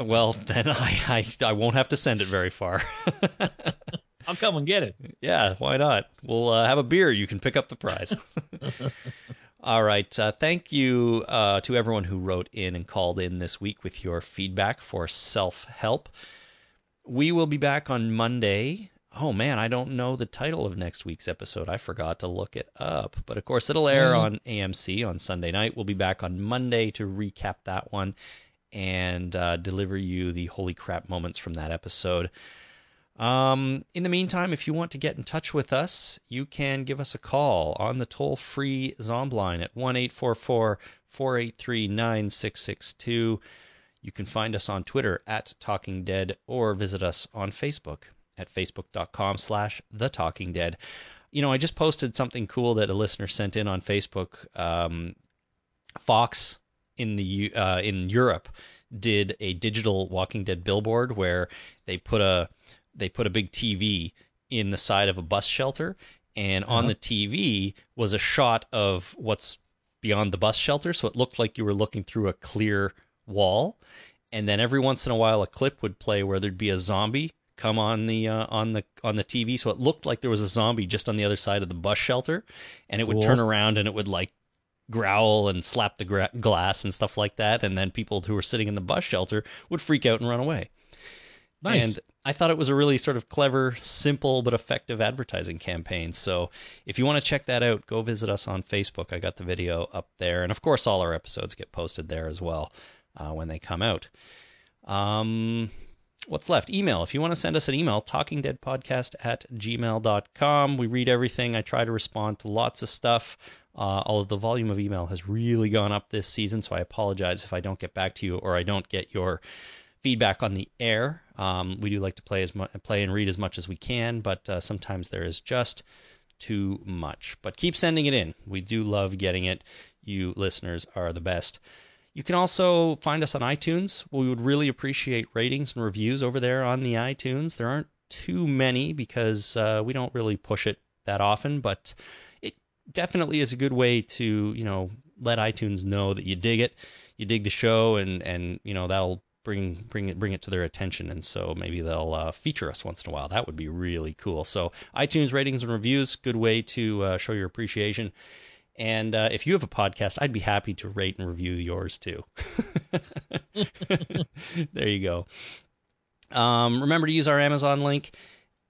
Well, then I I, I won't have to send it very far. I'll come and get it. Yeah, why not? We'll uh, have a beer. You can pick up the prize. All right. Uh, thank you uh, to everyone who wrote in and called in this week with your feedback for self help. We will be back on Monday. Oh man, I don't know the title of next week's episode. I forgot to look it up. But of course, it'll air Mm. on AMC on Sunday night. We'll be back on Monday to recap that one and uh, deliver you the holy crap moments from that episode. Um, in the meantime, if you want to get in touch with us, you can give us a call on the toll free Zombline at 1 483 9662. You can find us on Twitter at Talking Dead or visit us on Facebook at facebook.com slash The Talking Dead. You know, I just posted something cool that a listener sent in on Facebook. Um, Fox in the uh, in Europe did a digital Walking Dead billboard where they put a they put a big TV in the side of a bus shelter, and on the TV was a shot of what's beyond the bus shelter, so it looked like you were looking through a clear wall. And then every once in a while, a clip would play where there'd be a zombie come on the uh, on the on the TV, so it looked like there was a zombie just on the other side of the bus shelter, and it would Cool. turn around and it would like growl and slap the gra- glass and stuff like that, and then people who were sitting in the bus shelter would freak out and run away. Nice. And I thought it was a really sort of clever, simple, but effective advertising campaign. So if you want to check that out, go visit us on Facebook. I got the video up there. And of course, all our episodes get posted there as well uh, when they come out. Um, what's left? Email. If you want to send us an email, talkingdeadpodcast at gmail.com. We read everything. I try to respond to lots of stuff. Uh, although the volume of email has really gone up this season, so I apologize if I don't get back to you or I don't get your feedback on the air. Um, we do like to play as mu- play and read as much as we can, but uh, sometimes there is just too much. But keep sending it in. We do love getting it. You listeners are the best. You can also find us on iTunes. We would really appreciate ratings and reviews over there on the iTunes. There aren't too many because uh, we don't really push it that often, but it definitely is a good way to you know let iTunes know that you dig it, you dig the show, and and you know that'll bring bring it bring it to their attention, and so maybe they'll uh, feature us once in a while. That would be really cool. So iTunes ratings and reviews, good way to uh, show your appreciation. And uh, if you have a podcast, I'd be happy to rate and review yours too. there you go. Um, remember to use our Amazon link,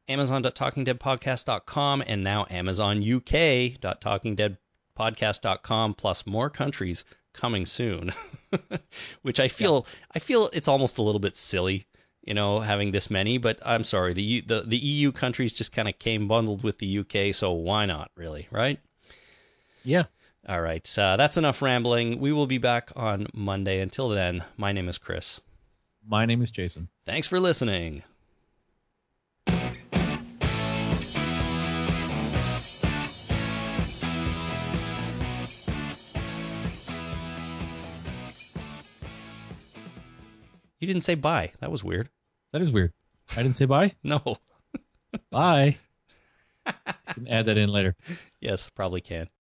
amazon.talkingdeadpodcast.com, and now amazonuk.talkingdeadpodcast.com, plus more countries coming soon. Which I feel, I feel it's almost a little bit silly, you know, having this many. But I'm sorry, the the the EU countries just kind of came bundled with the UK, so why not, really, right? Yeah. All right. Uh, that's enough rambling. We will be back on Monday. Until then, my name is Chris. My name is Jason. Thanks for listening. You didn't say bye. That was weird. That is weird. I didn't say bye. No. bye. Can add that in later. Yes, probably can.